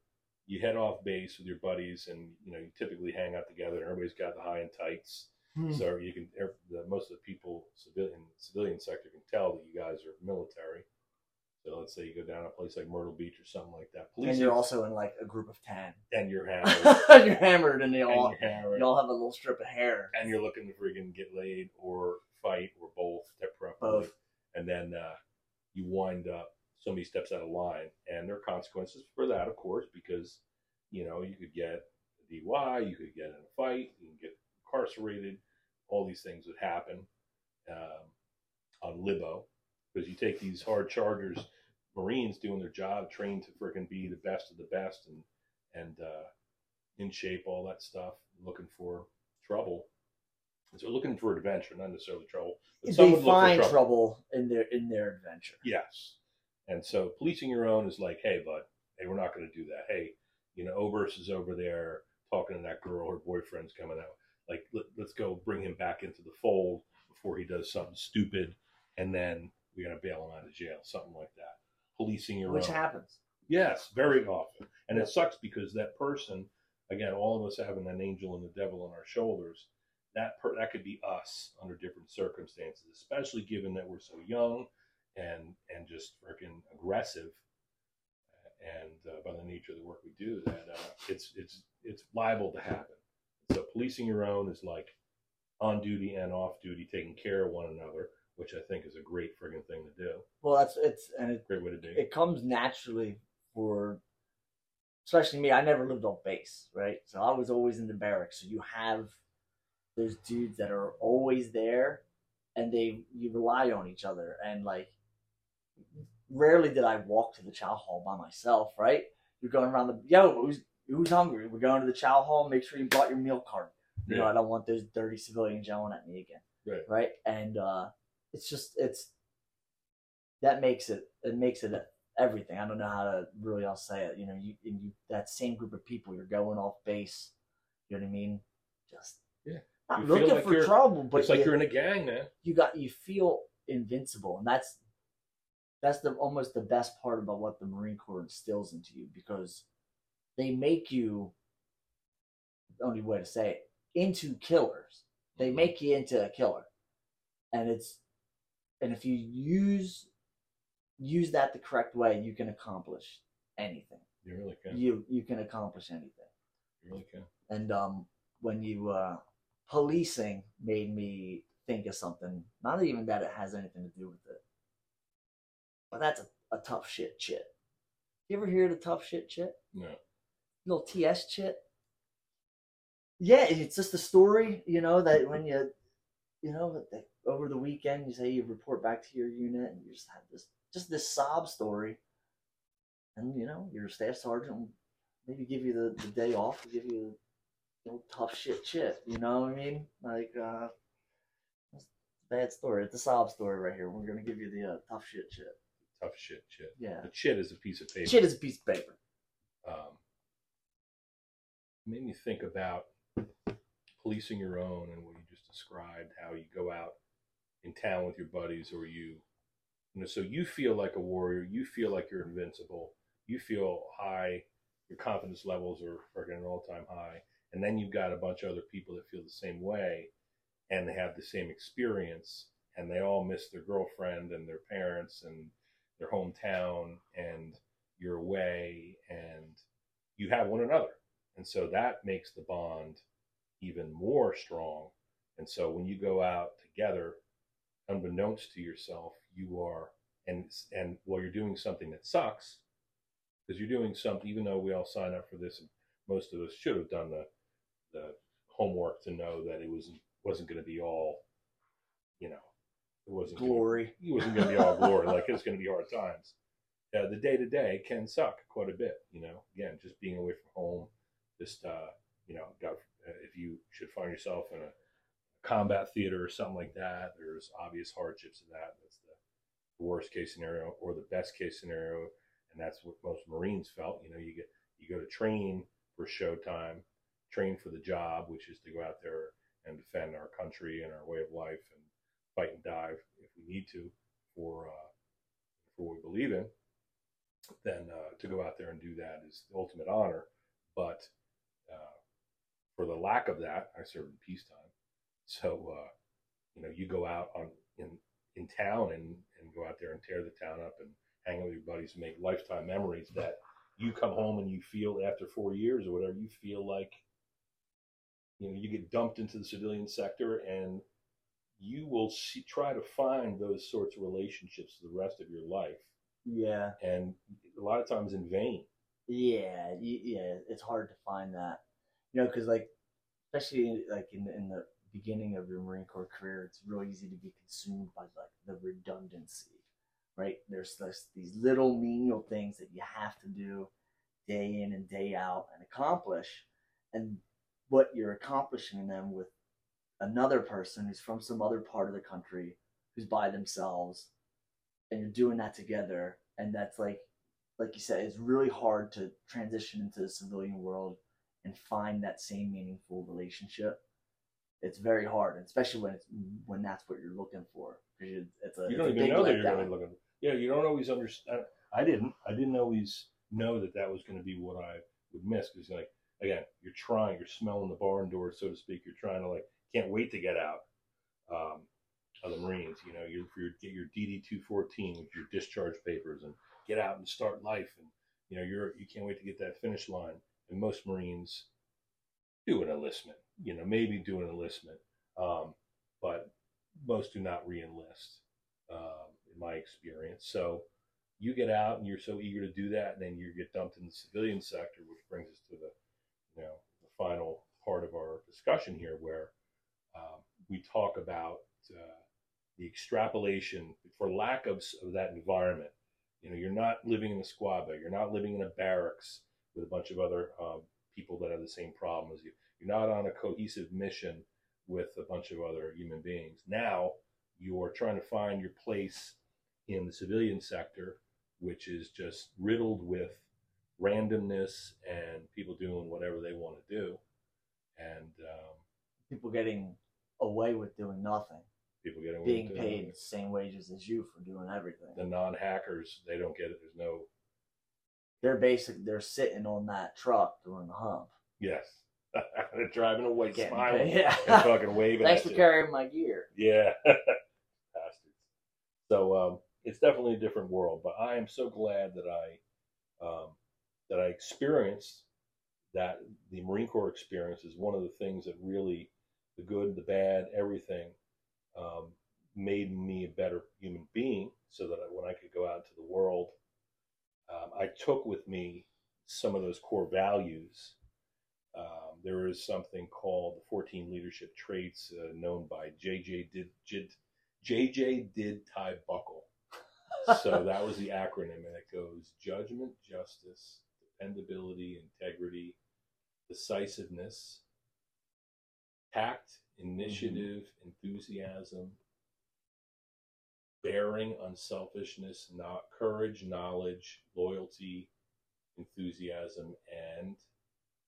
A: you head off base with your buddies, and you know you typically hang out together. And everybody's got the high and tights,
B: Hmm.
A: so you can. er- The, most of the people civilian civilian sector can tell that you guys are military. So let's say you go down a place like Myrtle Beach or something like that.
B: and you're also in like a group of ten.
A: and you're [LAUGHS] hammered,
B: you're hammered, and they all you all have a little strip of hair.
A: and you're looking to friggin' get laid or fight or both.
B: Both.
A: And then uh, you wind up, somebody steps out of line, and there are consequences for that, of course, because you know you could get a DUI, you could get in a fight, you can get incarcerated. All these things would happen um, on libo because you take these hard chargers, Marines doing their job, trained to frickin' be the best of the best and and uh, in shape, all that stuff, looking for trouble. And so looking for adventure, not necessarily trouble. But
B: They find
A: trouble.
B: trouble in their in their adventure.
A: Yes. And so policing your own is like, hey, bud, hey, we're not going to do that. Hey, you know, Oberst is over there talking to that girl, her boyfriend's coming out. Like, let, let's go bring him back into the fold before he does something stupid, and then we got to bail him out of jail, something like that. Policing your own,
B: Which
A: own.
B: happens.
A: Yes, very often. And it sucks because that person, again, all of us having an angel and the devil on our shoulders, that per- that could be us under different circumstances, especially given that we're so young and and just freaking aggressive. And uh, by the nature of the work we do, that uh, it's it's it's liable to happen. So policing your own is like on duty and off duty, taking care of one another, which I think is a great friggin' thing to do.
B: Well, that's it's and it
A: Great way to do.
B: it. comes naturally for especially me i never lived on base right? So i was always in the barracks. So you have those dudes that are always there and they you rely on each other. And like rarely did i walk to the chow hall by myself right? You're going around the yo who's who's hungry? We're going to the chow hall. Make sure you brought your meal card you know i don't want those dirty civilians yelling at me again.
A: Right.
B: right? And uh it's just it's that makes it it makes it everything. I don't know how to really else say it. You know, you and you that same group of people, you're going off base. You know what I mean? Just
A: Yeah.
B: not
A: You
B: looking
A: like
B: for trouble, but
A: it's like
B: you,
A: you're in a gang, man.
B: you got you feel invincible, and that's that's the almost the best part about what the Marine Corps instills into you because they make you the only way to say it into killers. They mm-hmm. make you into a killer, and it's and if you use use that the correct way, you can accomplish anything.
A: You really can.
B: You you can accomplish anything.
A: You really can.
B: And um, when you uh, policing made me think of something. Not even that it has anything to do with it, but that's a, a tough shit chit. You ever hear the tough shit chit?
A: No.
B: Little TS chit. Yeah, it's just a story, you know, that when you, you know, that over the weekend you say you report back to your unit and you just have this, just this sob story, and you know your staff sergeant will maybe give you the, the day off, give you the tough shit shit. You know what I mean? Like, uh, bad story. It's a sob story right here. We're gonna give you the uh, tough shit shit.
A: Tough shit, shit.
B: Yeah,
A: The shit is a piece of paper.
B: shit is a piece of paper.
A: um, made me think about policing your own and what you just described how you go out in town with your buddies or you you know so you feel like a warrior you feel like you're invincible you feel high your confidence levels are freaking an all-time high and then you've got a bunch of other people that feel the same way and they have the same experience and they all miss their girlfriend and their parents and their hometown and you're away and you have one another. And so that makes the bond even more strong. And so when you go out together, unbeknownst to yourself, you are and and while you're doing something that sucks, because you're doing something, even though we all sign up for this, and most of us should have done the the homework to know that it wasn't wasn't going to be all, you know, it wasn't
B: Glory.
A: Gonna, it wasn't going to be all glory. like it's going to be hard times. Uh, the day to day can suck quite a bit. You know, again, just being away from home, just uh, you know, uh, if you should find yourself in a combat theater or something like that, there's obvious hardships of that. That's the worst case scenario or the best case scenario, and that's what most Marines felt. You know, you get you go to train for showtime, train for the job, which is to go out there and defend our country and our way of life and fight and die if we need to for uh, for what we believe in. Then uh, to go out there and do that is the ultimate honor. But for the lack of that, I served in peacetime. So uh, you know, you go out on in in town and and go out there and tear the town up and hang out with your buddies and make lifetime memories that you come home and you feel after four years or whatever, you feel like you know you get dumped into the civilian sector and you will see, try to find those sorts of relationships the rest of your life
B: Yeah.
A: and a lot of times in vain
B: Yeah. Yeah. It's hard to find that, you know, because like, especially like in the, in the beginning of your Marine Corps career, it's real easy to be consumed by like the redundancy, right? There's this, these little menial things that you have to do day in and day out and accomplish, and what you're accomplishing them with another person who's from some other part of the country who's by themselves and you're doing that together and that's like like you said it's really hard to transition into the civilian world and find that same meaningful relationship it's very hard especially when it's when that's what you're looking for because it's a,
A: you don't even
B: big
A: know that you're really looking yeah you don't always understand i didn't i didn't always know that that was going to be what i would miss because like again you're trying you're smelling the barn door so to speak you're trying to like can't wait to get out um, of the marines you know you you get your dd214 with your discharge papers and get out and start life and you know you're you can't wait to get that finish line and most marines do an enlistment you know maybe do an enlistment um, but most do not reenlist, um, in my experience. So you get out and you're so eager to do that, and then you get dumped in the civilian sector, which brings us to the you know the final part of our discussion here, where um, we talk about uh, the extrapolation for lack of, of that environment. You know, you're not living in a squad bay, you're not living in a barracks with a bunch of other um, people that have the same problem as you. You're not on a cohesive mission with a bunch of other human beings. Now you're trying to find your place in the civilian sector, which is just riddled with randomness and people doing whatever they want to do. And um,
B: people getting away with doing nothing
A: people getting
B: being paid the same wages as you for doing everything
A: The non-hackers, they don't get it. There's no
B: they're basically they're sitting on that truck doing the hump
A: yes. [LAUGHS] They're driving away,
B: Getting
A: smiling,
B: paid. Yeah.
A: and fucking waving.
B: thanks for
A: you.
B: carrying my gear
A: Yeah, [LAUGHS] bastards. So um, it's definitely a different world, but I am so glad that I um, that I experienced that. The Marine Corps experience is one of the things that really, the good, the bad, everything, um, made me a better human being. So that I, when I could go out into the world, um, I took with me some of those core values. Um, there is something called the 14 leadership traits uh, known by JJ did, Jid, JJ did Ty Buckle. So [LAUGHS] that was the acronym, and it goes judgment, justice, dependability, integrity, decisiveness, tact, initiative, enthusiasm, bearing, unselfishness, not courage, knowledge, loyalty, enthusiasm, and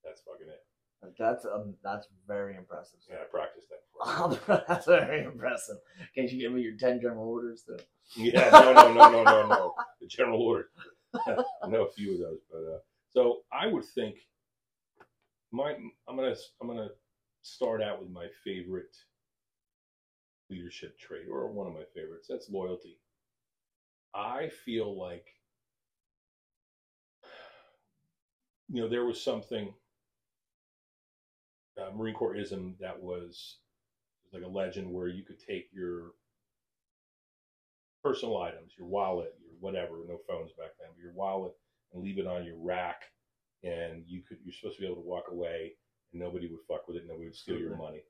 A: that's fucking it.
B: that's um that's very impressive
A: Yeah, I practiced that. [LAUGHS]
B: That's very impressive Can't you give me your 10 general orders though
A: Yeah, no, no, no, no, no, no. The general order. [LAUGHS] I know a few of those, but uh, so I would think my I'm gonna I'm gonna start out with my favorite leadership trait, or one of my favorites. That's loyalty. I feel like you know, there was something uh, Marine Corps ism that was like a legend where you could take your personal items, your wallet, your whatever, no phones back then, but your wallet and leave it on your rack and you could you're supposed to be able to walk away and nobody would fuck with it, nobody would steal your money.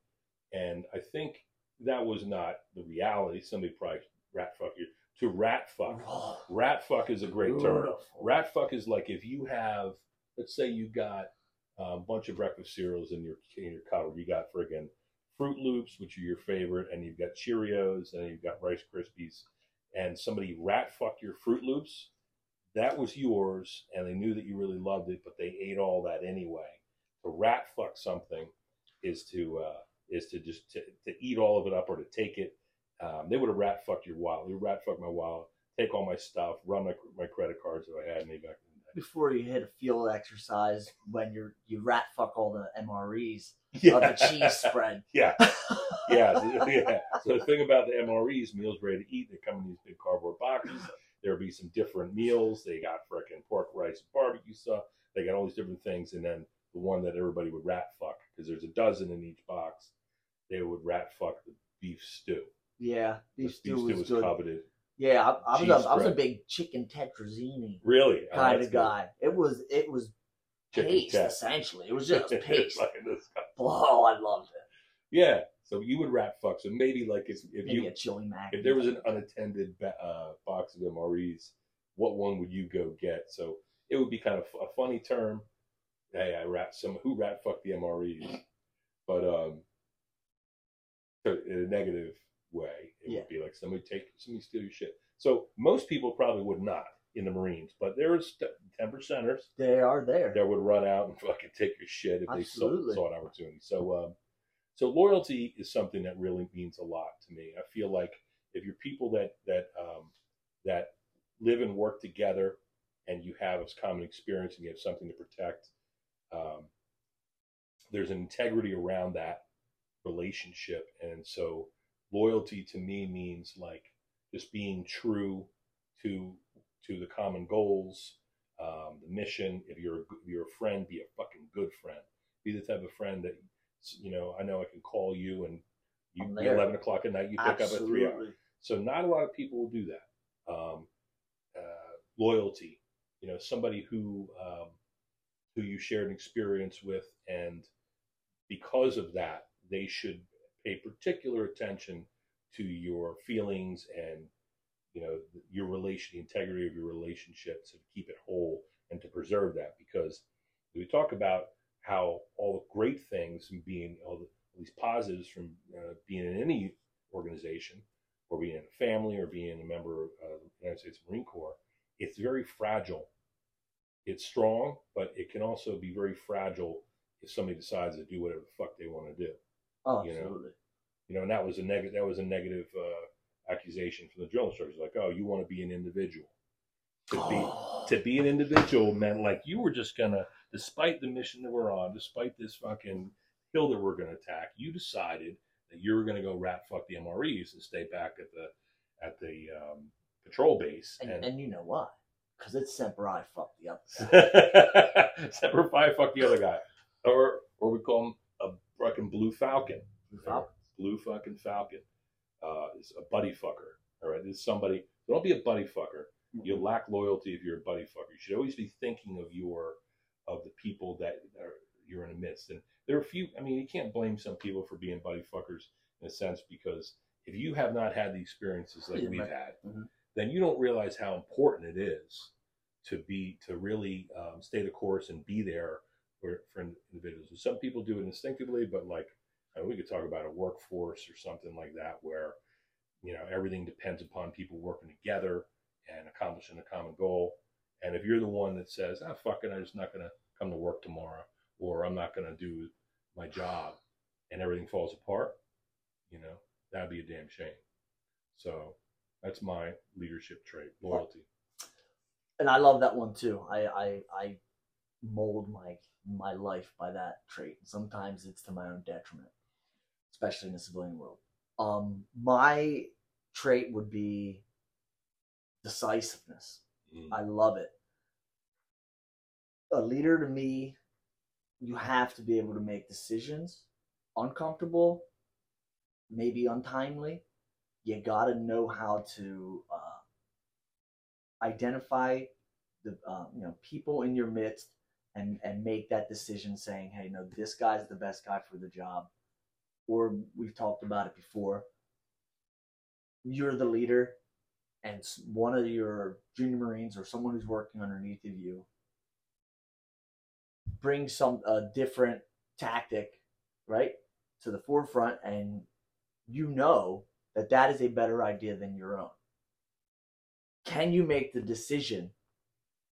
A: And I think that was not the reality. Somebody probably rat fuck you. To rat fuck. [LAUGHS] Rat fuck is a great term. Rat fuck is like if you have, let's say you got a bunch of breakfast cereals in your in your cupboard. You got friggin' Fruit Loops, which are your favorite, and you've got Cheerios, and you've got Rice Krispies, and somebody rat fucked your Fruit Loops. That was yours, and they knew that you really loved it, but they ate all that anyway. To rat fuck something is to uh, is to just to, to eat all of it up or to take it. Um, they would have rat fucked your wallet. They would rat fuck my wallet, take all my stuff, run my, my credit cards that I had me back in.
B: Before you hit a field exercise, when you're you rat fuck all the MREs
A: Yeah.
B: of the cheese spread. [LAUGHS]
A: Yeah, [LAUGHS] yeah, [LAUGHS] yeah. So the thing about the MREs, meals ready to eat, they come in these big cardboard boxes. There'll be some different meals. They got frickin' pork, rice, barbecue stuff. They got all these different things, and then the one that everybody would rat fuck because there's a dozen in each box. They would rat fuck the beef stew.
B: Yeah,
A: The
B: beef stew was good.
A: coveted.
B: Yeah, I, I was a, I was a big chicken tetrazzini
A: Really, Oh,
B: kind
A: that's
B: of
A: good.
B: guy. It was it was
A: Chicken
B: paste
A: cat.
B: essentially. It was [LAUGHS] just paste.
A: Like this
B: oh, I loved it.
A: yeah, so you would rat fuck. So maybe like if, if
B: Maybe
A: you
B: chili mac.
A: if there was an unattended uh, box of MREs, what one would you go get? So it would be kind of a funny term. Hey, I rat some who rat fucked the MREs, but um, so in a negative way, it
B: Yeah.
A: would be like somebody take somebody steal your shit. So most people probably would not in the Marines, but there's ten percenters
B: they are there.
A: that would run out and fucking take your shit if they saw, saw an opportunity. So, um, so loyalty is something that really means a lot to me. I feel like if you're people that that um, that live and work together, and you have a common experience and you have something to protect, um, there's an integrity around that relationship, and so loyalty to me means like just being true to to the common goals um, the mission. If you're a, good- if you're a friend, be a fucking good friend. Be the type of friend that you know. I know I can call you and you eleven o'clock at night. You pick up at three hours. So not a lot of people will do that. Um, uh, loyalty, you know, somebody who um, who you shared an experience with, and because of that, they should pay particular attention to your feelings and you know your relation, the integrity of your relationships, and keep it whole and to preserve that. Because we talk about how all the great things and being all, the, all these positives from uh, being in any organization or being in a family or being a member of uh, the United States Marine Corps, it's very fragile. It's strong, but it can also be very fragile if somebody decides to do whatever the fuck they want to do.
B: Oh,
A: you know.
B: absolutely.
A: You know, and that was a negative. That was a negative uh, accusation from the drill instructors. Like, oh, you want to be an individual. To be
B: Oh, [GASPS]
A: to be an individual meant like you were just gonna, despite the mission that we're on, despite this fucking hill that we're gonna attack, you decided that you were gonna go rat fuck the MREs and stay back at the at the um, patrol base.
B: and,
A: And,
B: and you know why? Because it's Semper I fuck the other side. [LAUGHS]
A: Semper Fi, fuck the other guy, or or we call him a fucking blue falcon.
B: Falcon.
A: Blue fucking falcon. Uh, is a buddy fucker. All right, this is somebody. Don't be a buddy fucker. You lack loyalty if you're a buddy fucker. You should always be thinking of your of the people that are, you're in the midst. And there are a few. I mean, you can't blame some people for being buddy fuckers in a sense because if you have not had the experiences like
B: Yeah,
A: we've
B: right.
A: had,
B: Mhm.
A: then you don't realize how important it is to be to really um, stay the course and be there for, for individuals. And some people do it instinctively, but like I mean, we could talk about a workforce or something like that where you know everything depends upon people working together and accomplishing a common goal. And if you're the one that says, "Ah, fuck it, I'm just not going to come to work tomorrow," or "I'm not going to do my job," and everything falls apart, you know, that'd be a damn shame. So that's my leadership trait: loyalty.
B: and I love that one too. I, I I mold my my life by that trait. Sometimes it's to my own detriment, especially in the civilian world. Um, my trait would be decisiveness.
A: Mm.
B: I love it. a leader to me, you have to be able to make decisions, uncomfortable, maybe untimely. You got to know how to uh, identify the uh, you know people in your midst and and make that decision, saying, "Hey, no, this guy's the best guy for the job." Or we've talked about it before. You're the leader, and one of your junior marines or someone who's working underneath of you bring some a different tactic right to the forefront and you know that that is a better idea than your own can you make the decision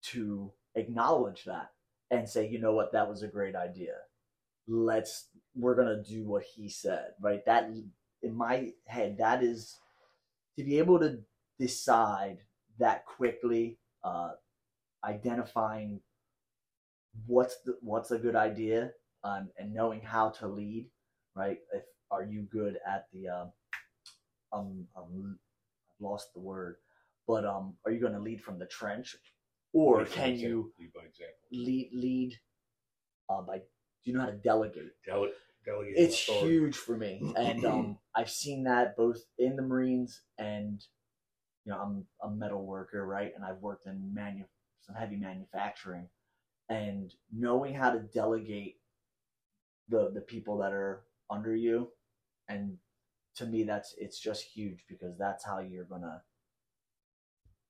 B: to acknowledge that and say you know what? That was a great idea. Let's we're to do what he said right? That in my head that is to be able to decide that quickly uh, identifying what's the, what's a good idea um, and knowing how to lead right? If are you good at the um, um, um I've lost the word but um are you going to lead from the trench or
A: Lead
B: can you
A: lead by example?
B: lead lead uh, by do you know how to delegate
A: Dele- delegate
B: it's
A: authority.
B: huge for me and um [CLEARS THROAT] i've seen that both in the marines and you know i'm a metal worker right and i've worked in manu- some heavy manufacturing and knowing how to delegate the the people that are under you and to me that's it's just huge because that's how you're gonna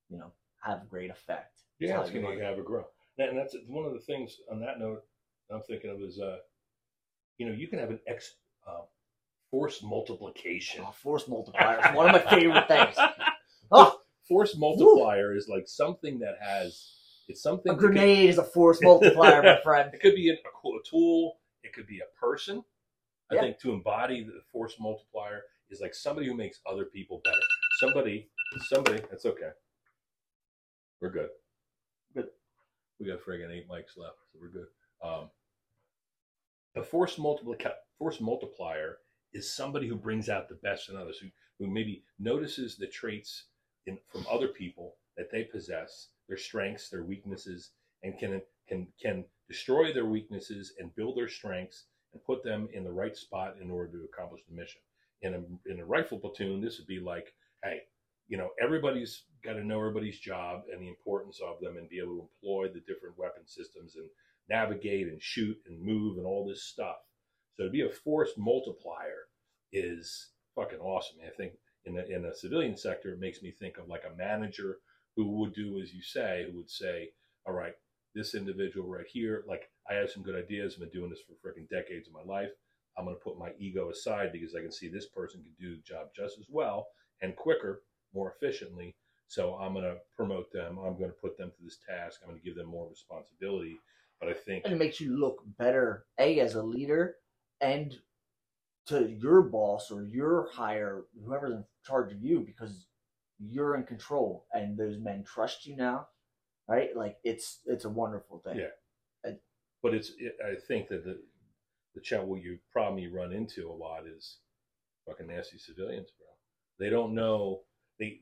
B: you know have great effect
A: Yeah, it's going to have a grow. And that's one of the things on that note I'm thinking of is, uh, you know, you can have an X uh, force multiplication.
B: oh, force multiplier is one of my favorite things [LAUGHS] [LAUGHS] oh
A: Force multiplier is like something that has, it's something
B: a grenade is a force multiplier my friend [LAUGHS]
A: It could be a, a a tool. It could be a person. I
B: Yeah.
A: think to embody the force multiplier is like somebody who makes other people better. Somebody, somebody. That's okay. We're good.
B: Good.
A: We got friggin' eight mics left, so we're good. Um, a force multiplier, force multiplier is somebody who brings out the best in others, who, who maybe notices the traits in, from other people that they possess, their strengths, their weaknesses, and can can can destroy their weaknesses and build their strengths and put them in the right spot in order to accomplish the mission. In a in a rifle platoon, this would be like, hey, you know, everybody's got to know everybody's job and the importance of them and be able to employ the different weapon systems and navigate and shoot and move and all this stuff. So to be a force multiplier is fucking awesome. I think in the in the civilian sector, it makes me think of like a manager who would do as you say, who would say, all right, this individual right here, like I have some good ideas. I've been doing this for freaking decades of my life. I'm going to put my ego aside because I can see this person can do the job just as well and quicker, more efficiently. So I'm going to promote them. I'm going to put them to this task. I'm going to give them more responsibility. But I think
B: and it makes you look better a as a leader and to your boss or your higher whoever's in charge of you because you're in control and those men trust you now right like it's it's a wonderful thing
A: Yeah. Uh, but it's it, I think that the the chat what you problem you run into a lot is fucking nasty civilians, bro. They don't know they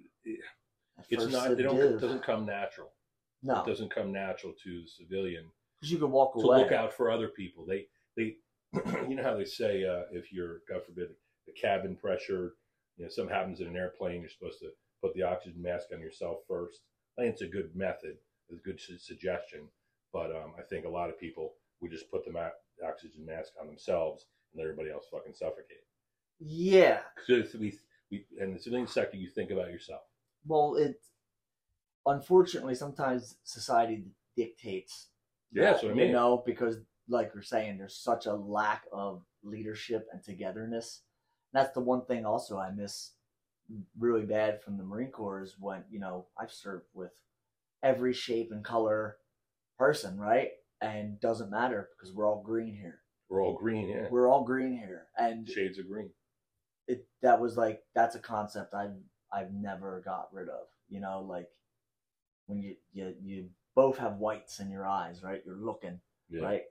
A: it's not
B: it
A: they don't it doesn't come natural.
B: no
A: It doesn't come natural to the civilian
B: because you can walk
A: to
B: away
A: look out for other people. They they [CLEARS THROAT] you know how they say uh, if you're God forbid the cabin pressure, you know something happens in an airplane, you're supposed to put the oxygen mask on yourself first. I think it's a good method, it's a good su- suggestion, but um, I think a lot of people would just put the ma- oxygen mask on themselves and let everybody else fucking suffocate.
B: yeah
A: Because we, we in the civilian sector, you think about yourself.
B: Well it unfortunately sometimes society dictates
A: Yeah, that's what I mean.
B: you know because like you're saying there's such a lack of leadership and togetherness that's the one thing also i miss really bad from the marine corps is when you know i've served with every shape and color person right and doesn't matter because we're all green here
A: We're all green, yeah.
B: we're all green here and
A: Shades of green.
B: it that was like that's a concept I've I've never got rid of. You know, like when you you you both have whites in your eyes, right? You're looking,
A: Yeah.
B: right?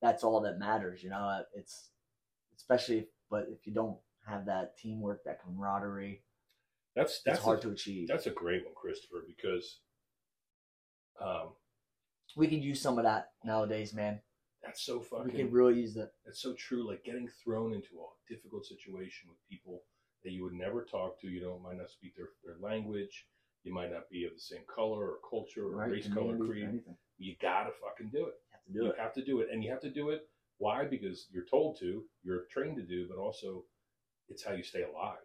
B: That's all that matters. You know, it's especially if, but if you don't have that teamwork, that camaraderie,
A: That's that's
B: it's hard
A: a,
B: to achieve.
A: That's a great one, Christopher, because um,
B: we could use some of that nowadays, man.
A: That's so fucking.
B: We could really use it.
A: That's so true. Like getting thrown into a difficult situation with people that you would never talk to. You don't might not speak their, their language. You might not be of the same color or culture or
B: Right?
A: race, color, creed.
B: anything.
A: You gotta fucking do it.
B: You have to do
A: you
B: it.
A: have to do it, and you have to do it. Why? Because you're told to. You're trained to do, but also it's how you stay alive.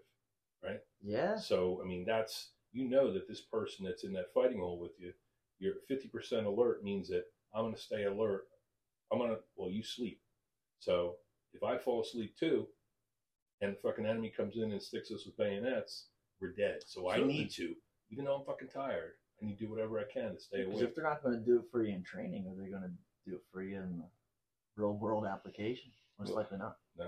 A: Right?
B: Yeah.
A: So I mean, that's you know that this person that's in that fighting hole with you, you're 50% alert means that I'm going to stay alert. I'm going to well, you sleep. So if I fall asleep too, and the fucking enemy comes in and sticks us with bayonets, we're dead. So I
B: Certainly.
A: need to, even though I'm fucking tired, I need to do whatever I can to stay awake.
B: if they're not going to do it for you in training, are they going to do it for you in the real world application? Most likely not.
A: No.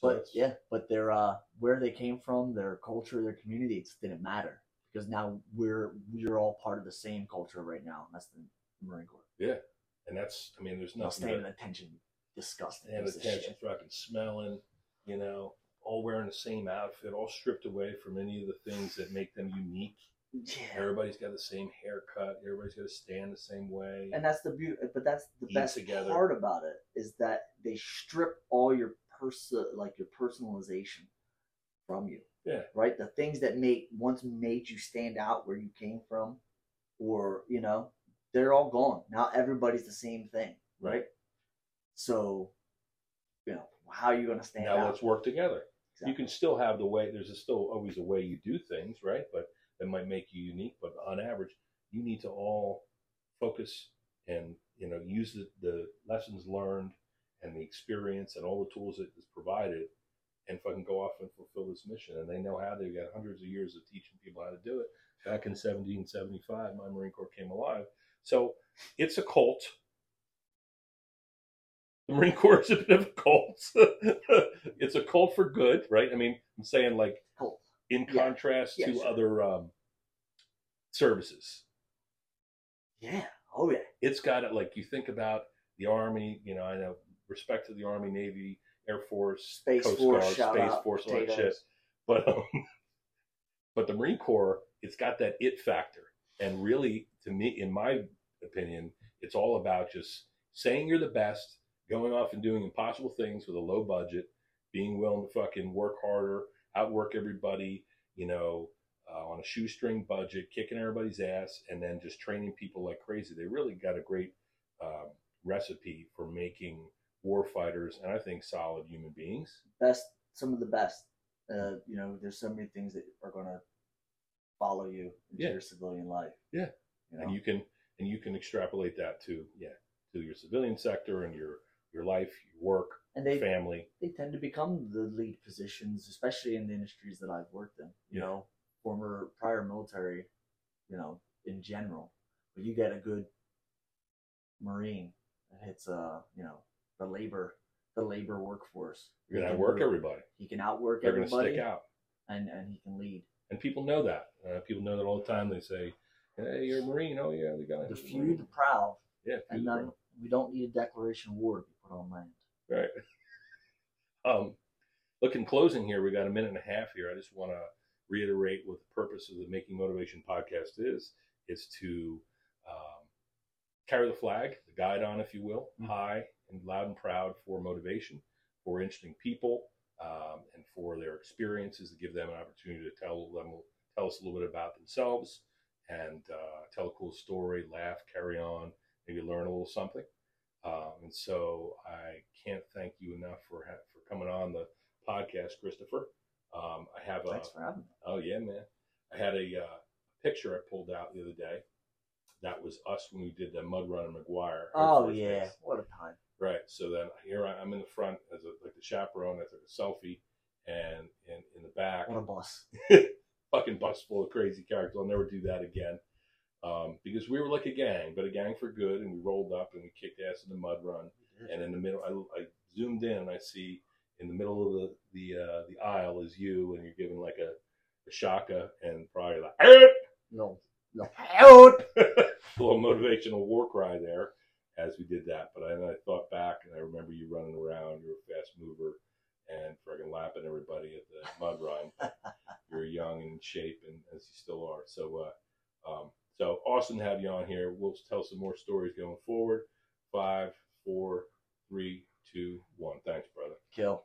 A: So
B: But
A: that's-
B: yeah, but their uh, where they came from, their culture, their community, it didn't matter because now we're we're all part of the same culture right now, and that's the Marine Corps.
A: Yeah, and that's I mean, there's nothing.
B: standing
A: that-
B: attention, disgusting.
A: and
B: piece
A: attention, fucking smelling, you know, all wearing the same outfit, all stripped away from any of the things that make them unique.
B: Yeah.
A: Everybody's got the same haircut. Everybody's got to stand the same way.
B: And that's the beauty, but that's the
A: Eat
B: best
A: together.
B: part about it is that they strip all your person, like your personalization, from you.
A: Yeah.
B: Right. The things that made once made you stand out where you came from, or you know, they're all gone. Now everybody's the same thing. Right. So, you know, how are you going to stand out?
A: now
B: out?
A: let's work together. You can still have the way. There's a still always a way you do things, right? But that might make you unique. But on average, you need to all focus and you know use the, the lessons learned and the experience and all the tools that is provided, and fucking go off and fulfill this mission. And they know how. They've got hundreds of years of teaching people how to do it. Back in 1775, my Marine Corps came alive. So it's a cult. The Marine Corps is a bit of a cult. [LAUGHS] it's a cult for good, right? I mean, I'm saying like in
B: Yeah.
A: contrast
B: Yeah,
A: to
B: sure.
A: other um, services.
B: Yeah. Oh yeah.
A: It's got it like you think about the Army. You know, I know respect to the Army, Navy, Air Force,
B: Space
A: Coast
B: Force,
A: Guard, Space
B: out,
A: Force, all that shit. But um, [LAUGHS] but the Marine Corps, it's got that it factor, and really, to me, in my opinion, it's all about just saying you're the best, going off and doing impossible things with a low budget, being willing to fucking work harder, outwork everybody, you know, uh, on a shoestring budget, kicking everybody's ass, and then just training people like crazy. They really got a great um, recipe for making war fighters, and I think solid human beings.
B: best, some of the best. Uh, you know, there's so many things that are going to follow you into
A: Yeah.
B: your civilian life.
A: Yeah.
B: You know?
A: and you can and you can extrapolate that to yeah to your civilian sector and your your life, your work,
B: and they
A: family.
B: they tend to become the lead positions, especially in the industries that I've worked in. You
A: Yeah.
B: know, former prior military, you know, in general. But you get a good Marine that hits uh, you know, the labor the labor workforce.
A: You're gonna outwork everybody.
B: He can outwork
A: They're gonna
B: everybody
A: stick out,
B: and and he can lead.
A: and people know that. Uh, people know that all the time. They say, "Hey, you're a Marine." Oh yeah, the guy.
B: The few, the proud,
A: Yeah,
B: and then we don't need a declaration of war to be put on land.
A: Right. [LAUGHS] Um, look, in closing here, we got a minute and a half here. I just want to reiterate what the purpose of the Making Motivation podcast is. It's to um, carry the flag, the guide on, if you will,
B: Mhm.
A: high and loud and proud for motivation, for interesting people, um, and for their experiences to give them an opportunity to tell them, tell us a little bit about themselves and uh, tell a cool story, laugh, carry on, maybe learn a little something. Um, and so I can't thank you enough for ha- for coming on the podcast, Christopher. Um, I have a
B: Thanks for having me.
A: oh yeah, man. I had a uh, picture I pulled out the other day. That was us when we did the Mud Run in McGuire.
B: Oh yeah, what a time.
A: Right. So then here I, I'm in the front as a, like the chaperone. I took a selfie, and in in the back,
B: What a bus. [LAUGHS]
A: fucking bus full of crazy characters. I'll never do that again. Um, because we were like a gang, but a gang for good, and we rolled up and we kicked ass in the mud run. And in the middle, I, I zoomed in and I see in the middle of the the uh, the aisle is you, and you're giving like a, a shaka and probably like
B: Little, no out. [LAUGHS]
A: a little motivational war cry there as we did that. But I, I thought back and I remember you running around. You're a fast mover and friggin' lapping everybody at the mud run. [LAUGHS] You're young and in shape, and as you still are. So, uh, um, so awesome to have you on here. We'll tell some more stories going forward. Five, four, three, two, one. Thanks, brother. Kill.